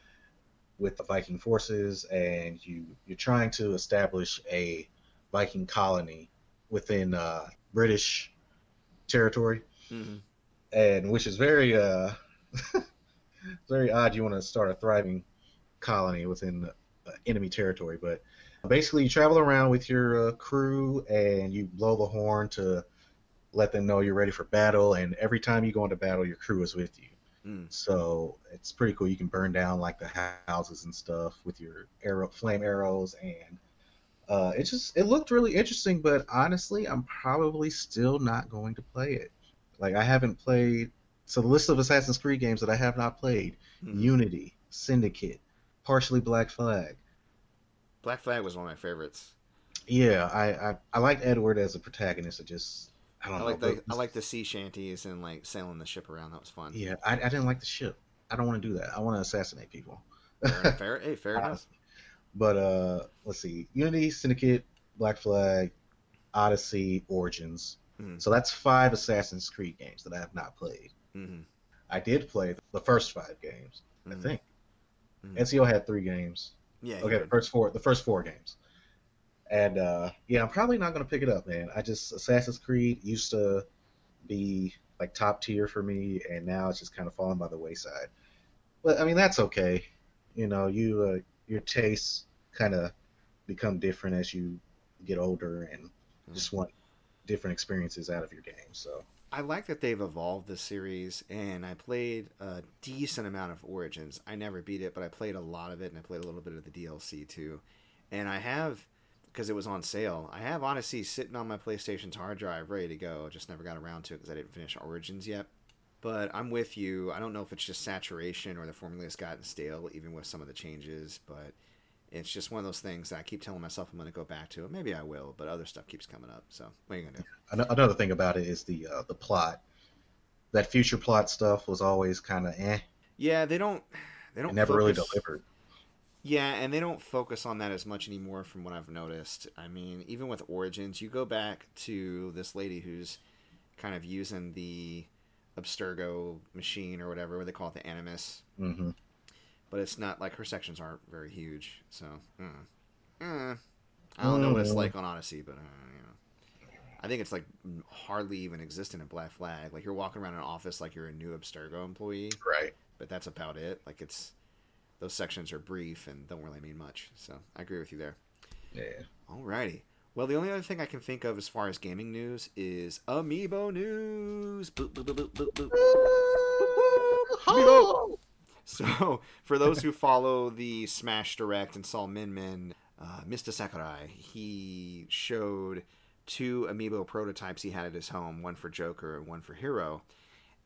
with the Viking forces, and you you're trying to establish a Viking colony within uh, British territory, hmm and which is very uh, very odd. You want to start a thriving colony within uh, enemy territory, but basically you travel around with your uh, crew and you blow the horn to let them know you're ready for battle. And every time you go into battle, your crew is with you. Mm. So it's pretty cool. You can burn down like the houses and stuff with your arrow, flame arrows, and uh, it just it looked really interesting. But honestly, I'm probably still not going to play it. Like I haven't played. So the list of Assassin's Creed games that I have not played: Mhm. Unity, Syndicate, partially Black Flag. Black Flag was one of my favorites. Yeah, I I, I liked Edward as a protagonist. It just I don't I know. like the I like the sea shanties and like sailing the ship around. That was fun. Yeah, I, I didn't like the ship. I don't want to do that. I want to assassinate people. Fair, fair, hey, fair enough. But uh, let's see: Unity, Syndicate, Black Flag, Odyssey, Origins. Mhm. So that's five Assassin's Creed games that I have not played. hmm I did play the first five games, I Mhm. think. Mhm. Ezio had three games. Yeah. Okay, the first four, the first four games. And uh, yeah, I'm probably not gonna pick it up, man. I just Assassin's Creed used to be like top tier for me, and now it's just kind of falling by the wayside. But I mean, that's okay. You know, you uh, your tastes kind of become different as you get older, and mm-hmm. just want different experiences out of your game. So I like that they've evolved the series, and I played a decent amount of Origins. I never beat it, but I played a lot of it, and I played a little bit of the DLC too. And I have, because it was on sale, I have Odyssey sitting on my PlayStation's hard drive ready to go. Just never got around to it because I didn't finish Origins yet. But I'm with you. I don't know if it's just saturation or the formula's gotten stale, even with some of the changes. But it's just one of those things that I keep telling myself I'm going to go back to it. Maybe I will, but other stuff keeps coming up. So what are you going to do? Another thing about it is the uh, the plot. That future plot stuff was always kind of eh. Yeah, they don't. They don't. It never really delivered. Yeah, and they don't focus on that as much anymore, from what I've noticed. I mean, even with Origins, you go back to this lady who's kind of using the Abstergo machine or whatever, what they call it, the Animus. hmm But it's not like her sections aren't very huge, so. Uh, uh, I don't know what it's Mm. like on Odyssey, but uh, you know. I think it's like hardly even existent in Black Flag. Like you're walking around an office like you're a new Abstergo employee Right. but that's about it. Like it's those sections are brief and don't really mean much. So I agree with you there. Yeah. Alrighty. Well, the only other thing I can think of as far as gaming news is Amiibo news. Boop, boop, boop, boop, boop, boop. Oh! So, for those who follow the Smash Direct and saw Min Min, uh, Mr. Sakurai, he showed two Amiibo prototypes he had at his home, one for Joker and one for Hero.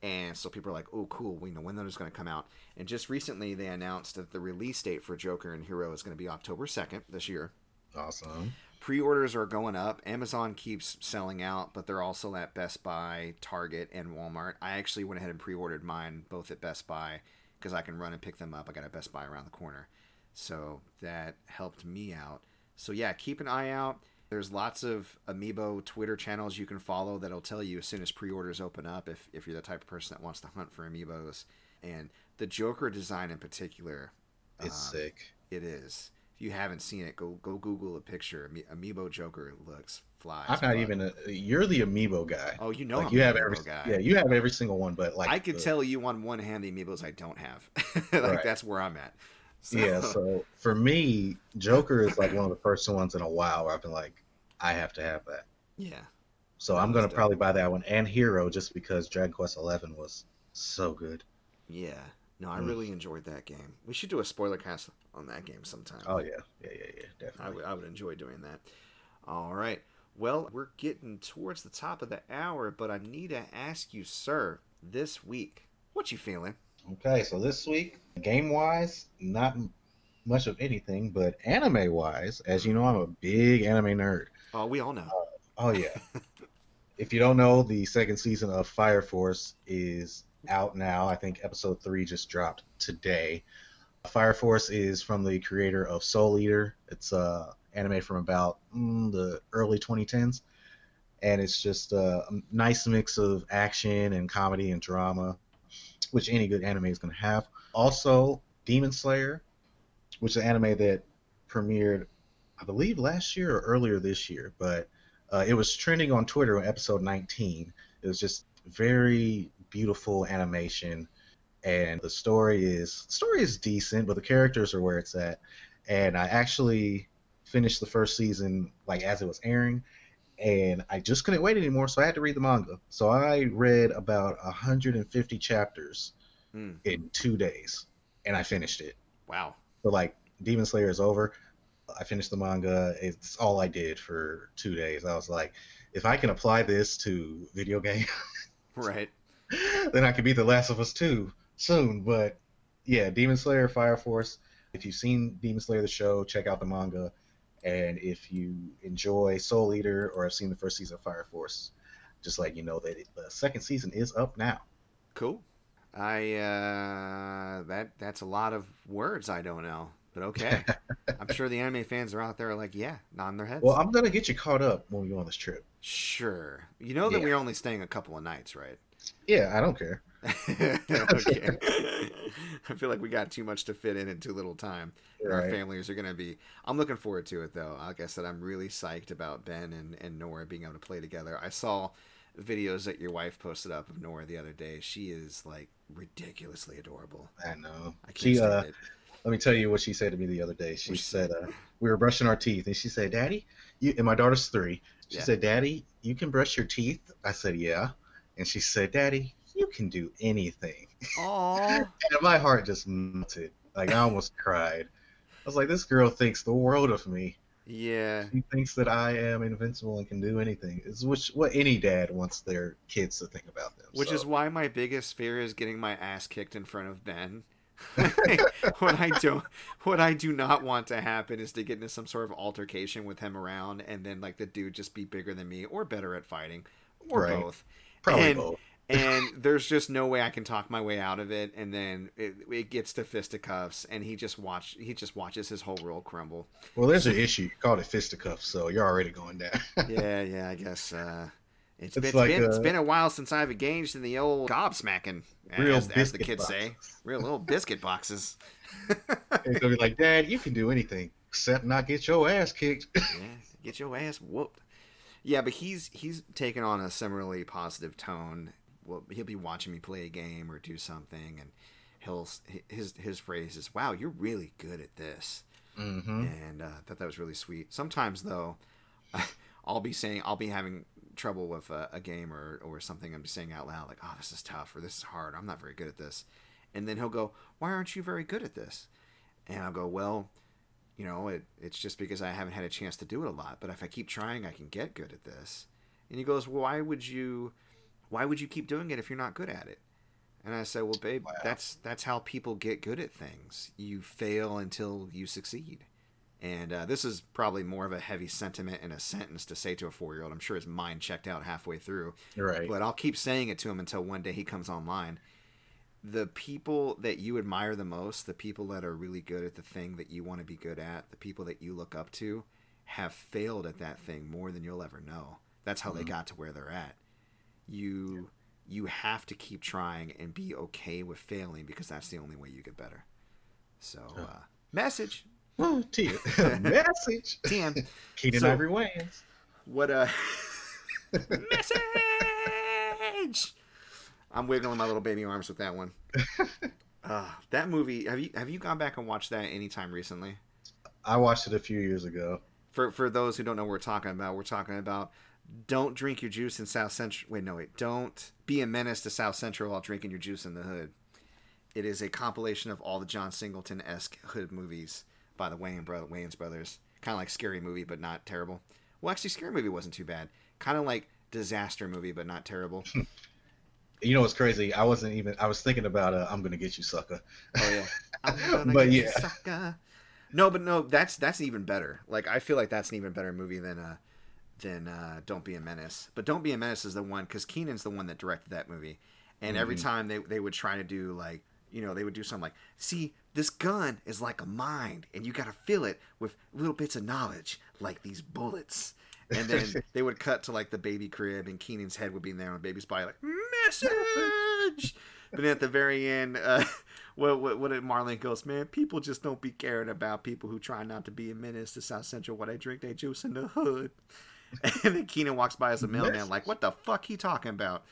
And so people are like, oh, cool, we know when those are going to come out. And just recently, they announced that the release date for Joker and Hero is going to be October 2nd this year. Awesome. Pre-orders are going up. Amazon keeps selling out, but they're also at Best Buy, Target, and Walmart. I actually went ahead and pre-ordered mine both at Best Buy because I can run and pick them up. I got a Best Buy around the corner, so that helped me out. So yeah, keep an eye out. There's lots of Amiibo Twitter channels you can follow that'll tell you as soon as pre-orders open up if if you're the type of person that wants to hunt for Amiibos. And the Joker design in particular, It's um, sick. it is. If you haven't seen it, go go Google a picture. Amiibo Joker looks fly. I'm not even a. You're the amiibo guy. Oh, you know, like you have every. guy. Yeah, you have every single one, but like I could the- tell you on one hand the amiibos I don't have. like Right. that's where I'm at. So, Yeah, so for me, Joker is like one of the first ones in a while where I've been like, I have to have that. yeah. So That I'm gonna dope. probably buy that one and Hero just because Dragon Quest Eleven was so good. Yeah. No, I Mm. really enjoyed that game. We should do a spoiler cast on that game sometime. Oh yeah, yeah, yeah, yeah, I definitely. would, I would enjoy doing that. All right. Well, we're getting towards the top of the hour, but I need to ask you, sir, this week, what you feeling? Okay, so this week, game wise, not much of anything, but anime wise, as you know, I'm a big anime nerd. Oh, we all know. Oh yeah. if you don't know, the second season of Fire Force is out now. I think episode three just dropped today. Fire Force is from the creator of Soul Eater. It's uh, anime from about mm, the early 2010s, and it's just a nice mix of action and comedy and drama, which any good anime is going to have. Also, Demon Slayer, which is an anime that premiered, I believe, last year or earlier this year, but uh, it was trending on Twitter on episode 19. It was just very beautiful animation, and the story is the story is decent, but the characters are where it's at. And I actually finished the first season like as it was airing, and I just couldn't wait anymore, so I had to read the manga. So I read about 150 chapters Hmm. in two days, and I finished it. Wow. So like Demon Slayer is over. I finished the manga. It's all I did for two days. I was like, if I can apply this to video game, Right. then I could be The Last of Us 2 soon. But yeah, Demon Slayer, Fire Force. If you've seen Demon Slayer the show, check out the manga. And if you enjoy Soul Eater or have seen the first season of Fire Force, just let you know that it, the second season is up now. Cool. I uh that that's a lot of words I don't know. But okay. I'm sure the anime fans are out there like, yeah, nodding their heads. Well, I'm gonna get you caught up when we go on this trip. Sure. You know that Yeah. we're only staying a couple of nights, right? Yeah, I don't care. okay. I feel like we got too much to fit in in too little time. And Our families are going to be. I'm looking forward to it, though. Like I said, I'm really psyched about Ben and, and Nora being able to play together. I saw videos that your wife posted up of Nora the other day. She is like ridiculously adorable. I know. I can't She uh, it. let me tell you what she said to me the other day. She she said uh, we were brushing our teeth, and she said, "Daddy," you, and my daughter's three. She Yeah. said, "Daddy, you can brush your teeth." I said, "Yeah," and she said, "Daddy, you can do anything." Aww. And my heart just melted. Like I almost cried. I was like, "This girl thinks the world of me. Yeah. She thinks that I am invincible and can do anything." It's which what any dad wants their kids to think about them. Which so. is why my biggest fear is getting my ass kicked in front of Ben. what I don't, what I do not want to happen is to get into some sort of altercation with him around, and then like the dude just be bigger than me or better at fighting, or Right. both. probably and- both. And there's just no way I can talk my way out of it. And then it, it gets to fisticuffs, and he just watch he just watches his whole world crumble. Well, there's an issue. You called it fisticuffs, so you're already going down. Yeah, yeah, I guess. Uh, it's, It's it's like, been it's uh, been a while since I've engaged in the old gobsmacking, Real as, as the kids say. Real little biscuit boxes. He's gonna be like, Dad, you can do anything except not get your ass kicked. yeah, get your ass whooped. Yeah, but he's he's taken on a similarly positive tone. Well, he'll be watching me play a game or do something, and he'll his his phrase is, "Wow, you're really good at this," mm-hmm. and uh, I thought that was really sweet. Sometimes though, I'll be saying I'll be having trouble with a, a game or or something. I'm saying out loud like, "Oh, this is tough," or "This is hard. I'm not very good at this," and then he'll go, "Why aren't you very good at this?" And I'll go, "Well." you know, it, it's just because I haven't had a chance to do it a lot. But if I keep trying, I can get good at this. And he goes, well, why would you, why would you keep doing it if you're not good at it? And I said, well, babe, Wow. that's that's how people get good at things. You fail until you succeed. And uh, this is probably more of a heavy sentiment in a sentence to say to a four year old. I'm sure his mind checked out halfway through. Right. But I'll keep saying it to him until one day he comes online. The people that you admire the most, the people that are really good at the thing that you want to be good at, the people that you look up to, have failed at that thing more than you'll ever know. That's how they Mhm. got to where they're at. You you have to keep trying and be okay with failing because that's the only way you get better. So, Yeah. uh, message. Oh, T. Message. TM. Keenen So- Ivory Wayans. What a message! I'm wiggling my little baby arms with that one. Uh, that movie. Have you have you gone back and watched that anytime recently? I watched it a few years ago. For for those who don't know what we're talking about, we're talking about don't drink your juice in South Central. Wait, no, wait. Don't be a menace to South Central while drinking your juice in the hood. It is a compilation of all the John Singleton esque hood movies by the Wayne bro- Wayans brothers. Kind of like scary movie, but not terrible. Well, actually, scary movie wasn't too bad. Kind of like disaster movie, but not terrible. You know what's crazy? I wasn't even. I was thinking about uh, "I'm Gonna Get You, Sucker." Oh yeah. I'm gonna But get you, yeah. sucker. No, but no, that's that's even better. Like I feel like that's an even better movie than uh than uh Don't Be a Menace. But Don't Be a Menace is the one because Keenen's the one that directed that movie, and every Mhm. time they they would try to do like you know they would do something like see this gun is like a mind and you got to fill it with little bits of knowledge like these bullets. And then they would cut to like the baby crib, and Keenen's head would be in there on the baby's body, like message. but then at the very end, uh, what what what did Marlene goes, man? People just don't be caring about people who try not to be a menace to South Central while they drink their juice in the hood. And then Keenan walks by as a mailman, like, what the fuck he talking about?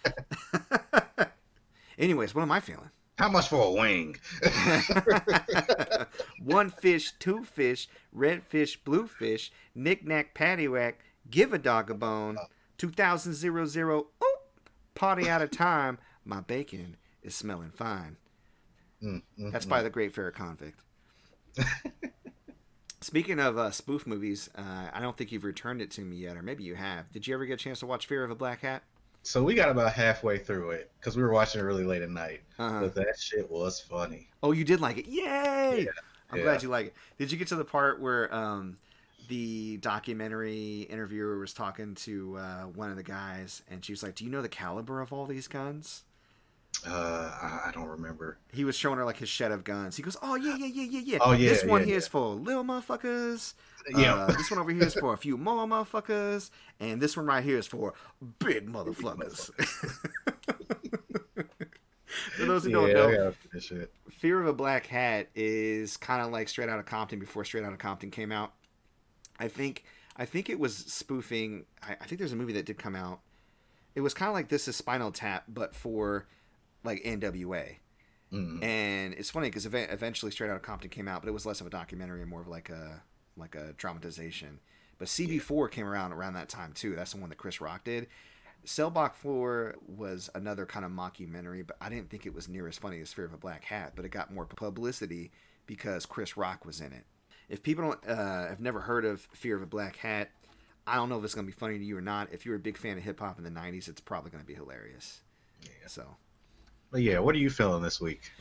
Anyways, what am I feeling? How much for a wing? One fish, two fish, red fish, blue fish, knick knack, paddywhack, give a dog a bone, 2000 zero zero, oop, party out of time, my bacon is smelling fine. Mm, mm, That's mm. by the Great Fair Convict. Speaking of uh, spoof movies, uh, I don't think you've returned it to me yet, or maybe you have. Did you ever get a chance to watch Fear of a Black Hat? So we got about halfway through it because we were watching it really late at night. Uh-huh. But that shit was funny. Oh, you did like it. Yay! Yeah, I'm yeah. glad you like it. Did you get to the part where um, the documentary interviewer was talking to uh, one of the guys, and she was like, "Do you know the caliber of all these guns?" Uh, I, I don't remember. He was showing her like his shed of guns. He goes, "Oh yeah, yeah, yeah, yeah, yeah. Oh, yeah, This one yeah, here yeah. is for little motherfuckers. Yeah. Uh, this one over here is for a few more motherfuckers, and this one right here is for big motherfuckers." for those who don't know, gotta finish it. Fear of a Black Hat is kind of like Straight Outta Compton before Straight Outta Compton came out. I think I think it was spoofing. I, I think there's a movie that did come out. It was kind of like This Is Spinal Tap, but for like NWA. Mm. And it's funny because eventually Straight Outta Compton came out, but it was less of a documentary and more of like a like a dramatization. But CB4 came around around that time too. That's the one that Chris Rock did. Cell Block 4 was another kind of mockumentary, but I didn't think it was near as funny as Fear of a Black Hat, but it got more publicity because Chris Rock was in it. If people don't uh, have never heard of Fear of a Black Hat, I don't know if it's going to be funny to you or not. If you're a big fan of hip hop in the 90s, it's probably going to be hilarious. Yeah. So, yeah, what are you feeling this week?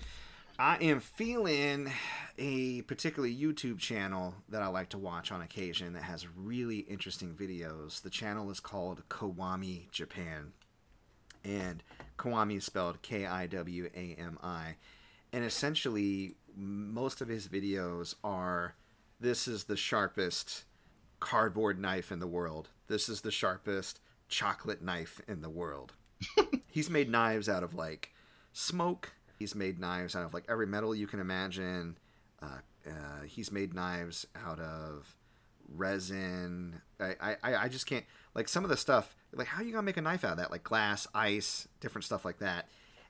I am feeling a particular YouTube channel that I like to watch on occasion that has really interesting videos. The channel is called Kiwami Japan. And Kiwami is spelled K I W A M I. And essentially, most of his videos are this is the sharpest cardboard knife in the world. This is the sharpest chocolate knife in the world. He's made knives out of like smoke. He's made knives out of like every metal you can imagine. Uh, uh, he's made knives out of resin. I, I, I just can't like some of the stuff. Like, how are you gonna make a knife out of that? Like glass, ice, different stuff like that.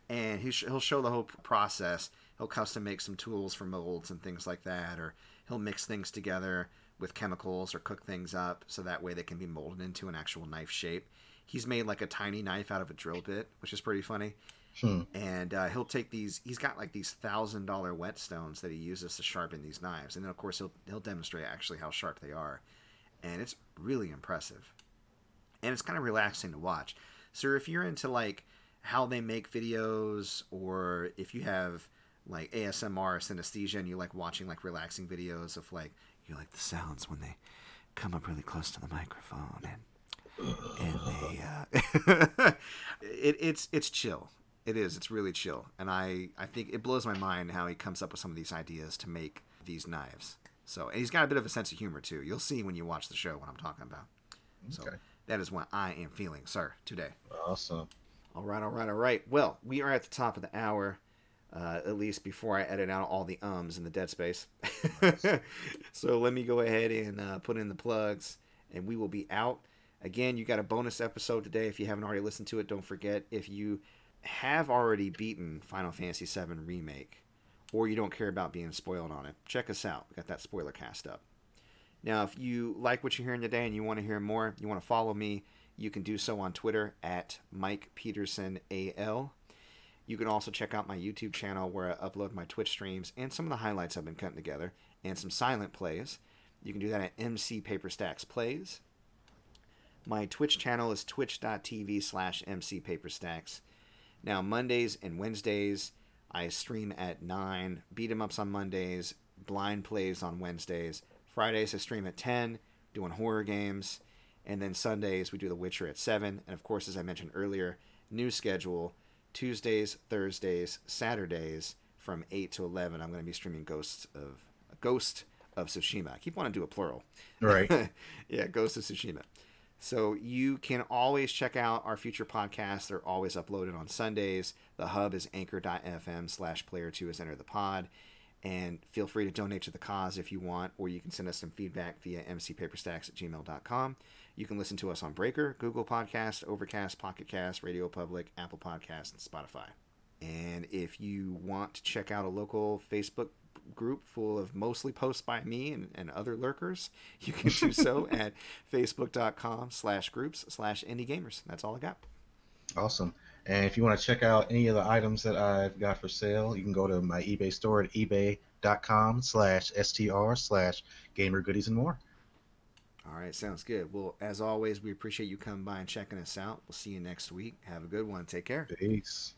And he sh- he'll show the whole process. He'll custom make some tools for molds and things like that, or he'll mix things together with chemicals or cook things up so that way they can be molded into an actual knife shape. He's made like a tiny knife out of a drill bit, which is pretty funny Hmm. and uh, he'll take these. He's got like these thousand dollar whetstones that he uses to sharpen these knives, and then of course he'll he'll demonstrate actually how sharp they are, and it's really impressive, and it's kind of relaxing to watch. So if you're into like how they make videos, or if you have like ASMR synesthesia and you like watching like relaxing videos of like you like the sounds when they come up really close to the microphone and and they uh, it, it's it's chill it is it's really chill and i i think it blows my mind how he comes up with some of these ideas to make these knives so and he's got a bit of a sense of humor too you'll see when you watch the show what i'm talking about so Okay. that is what i am feeling sir today Awesome. all right all right all right well we are at the top of the hour uh, at least before I edit out all the ums in the dead space. so let me go ahead and uh, put in the plugs, and we will be out. Again, you got a bonus episode today. If you haven't already listened to it, don't forget if you have already beaten Final Fantasy VII Remake, or you don't care about being spoiled on it, check us out. We got that spoiler cast up. Now, if you like what you're hearing today and you want to hear more, you want to follow me, you can do so on Twitter at Mike Peterson AL. You can also check out my YouTube channel where I upload my Twitch streams and some of the highlights I've been cutting together and some silent plays. You can do that at MC Paperstacks Plays. My Twitch channel is twitch.tv slash MC Paperstacks. Now, Mondays and Wednesdays, I stream at 9, beat 'em ups on Mondays, blind plays on Wednesdays. Fridays, I stream at 10, doing horror games. And then Sundays, we do The Witcher at 7. And of course, as I mentioned earlier, new schedule Tuesdays, Thursdays, Saturdays from 8 to 11. I'm going to be streaming Ghosts of Ghost of Tsushima. I keep wanting to do a plural. Right. yeah, Ghost of Tsushima. So you can always check out our future podcasts. They're always uploaded on Sundays. The hub is anchor.fm slash player two is enter the pod. And feel free to donate to the cause if you want, or you can send us some feedback via mcpaperstacks at gmail.com. You can listen to us on Breaker, Google Podcast, Overcast, Pocket Cast, Radio Public, Apple Podcast, and Spotify. And if you want to check out a local Facebook group full of mostly posts by me and, and other lurkers, you can do so at facebook.com slash groups slash indie gamers. That's all I got. Awesome. And if you want to check out any of the items that I've got for sale, you can go to my eBay store at ebay.com slash str slash gamer goodies and more. All right, sounds good. Well, as always, we appreciate you coming by and checking us out. We'll see you next week. Have a good one. Take care. Peace.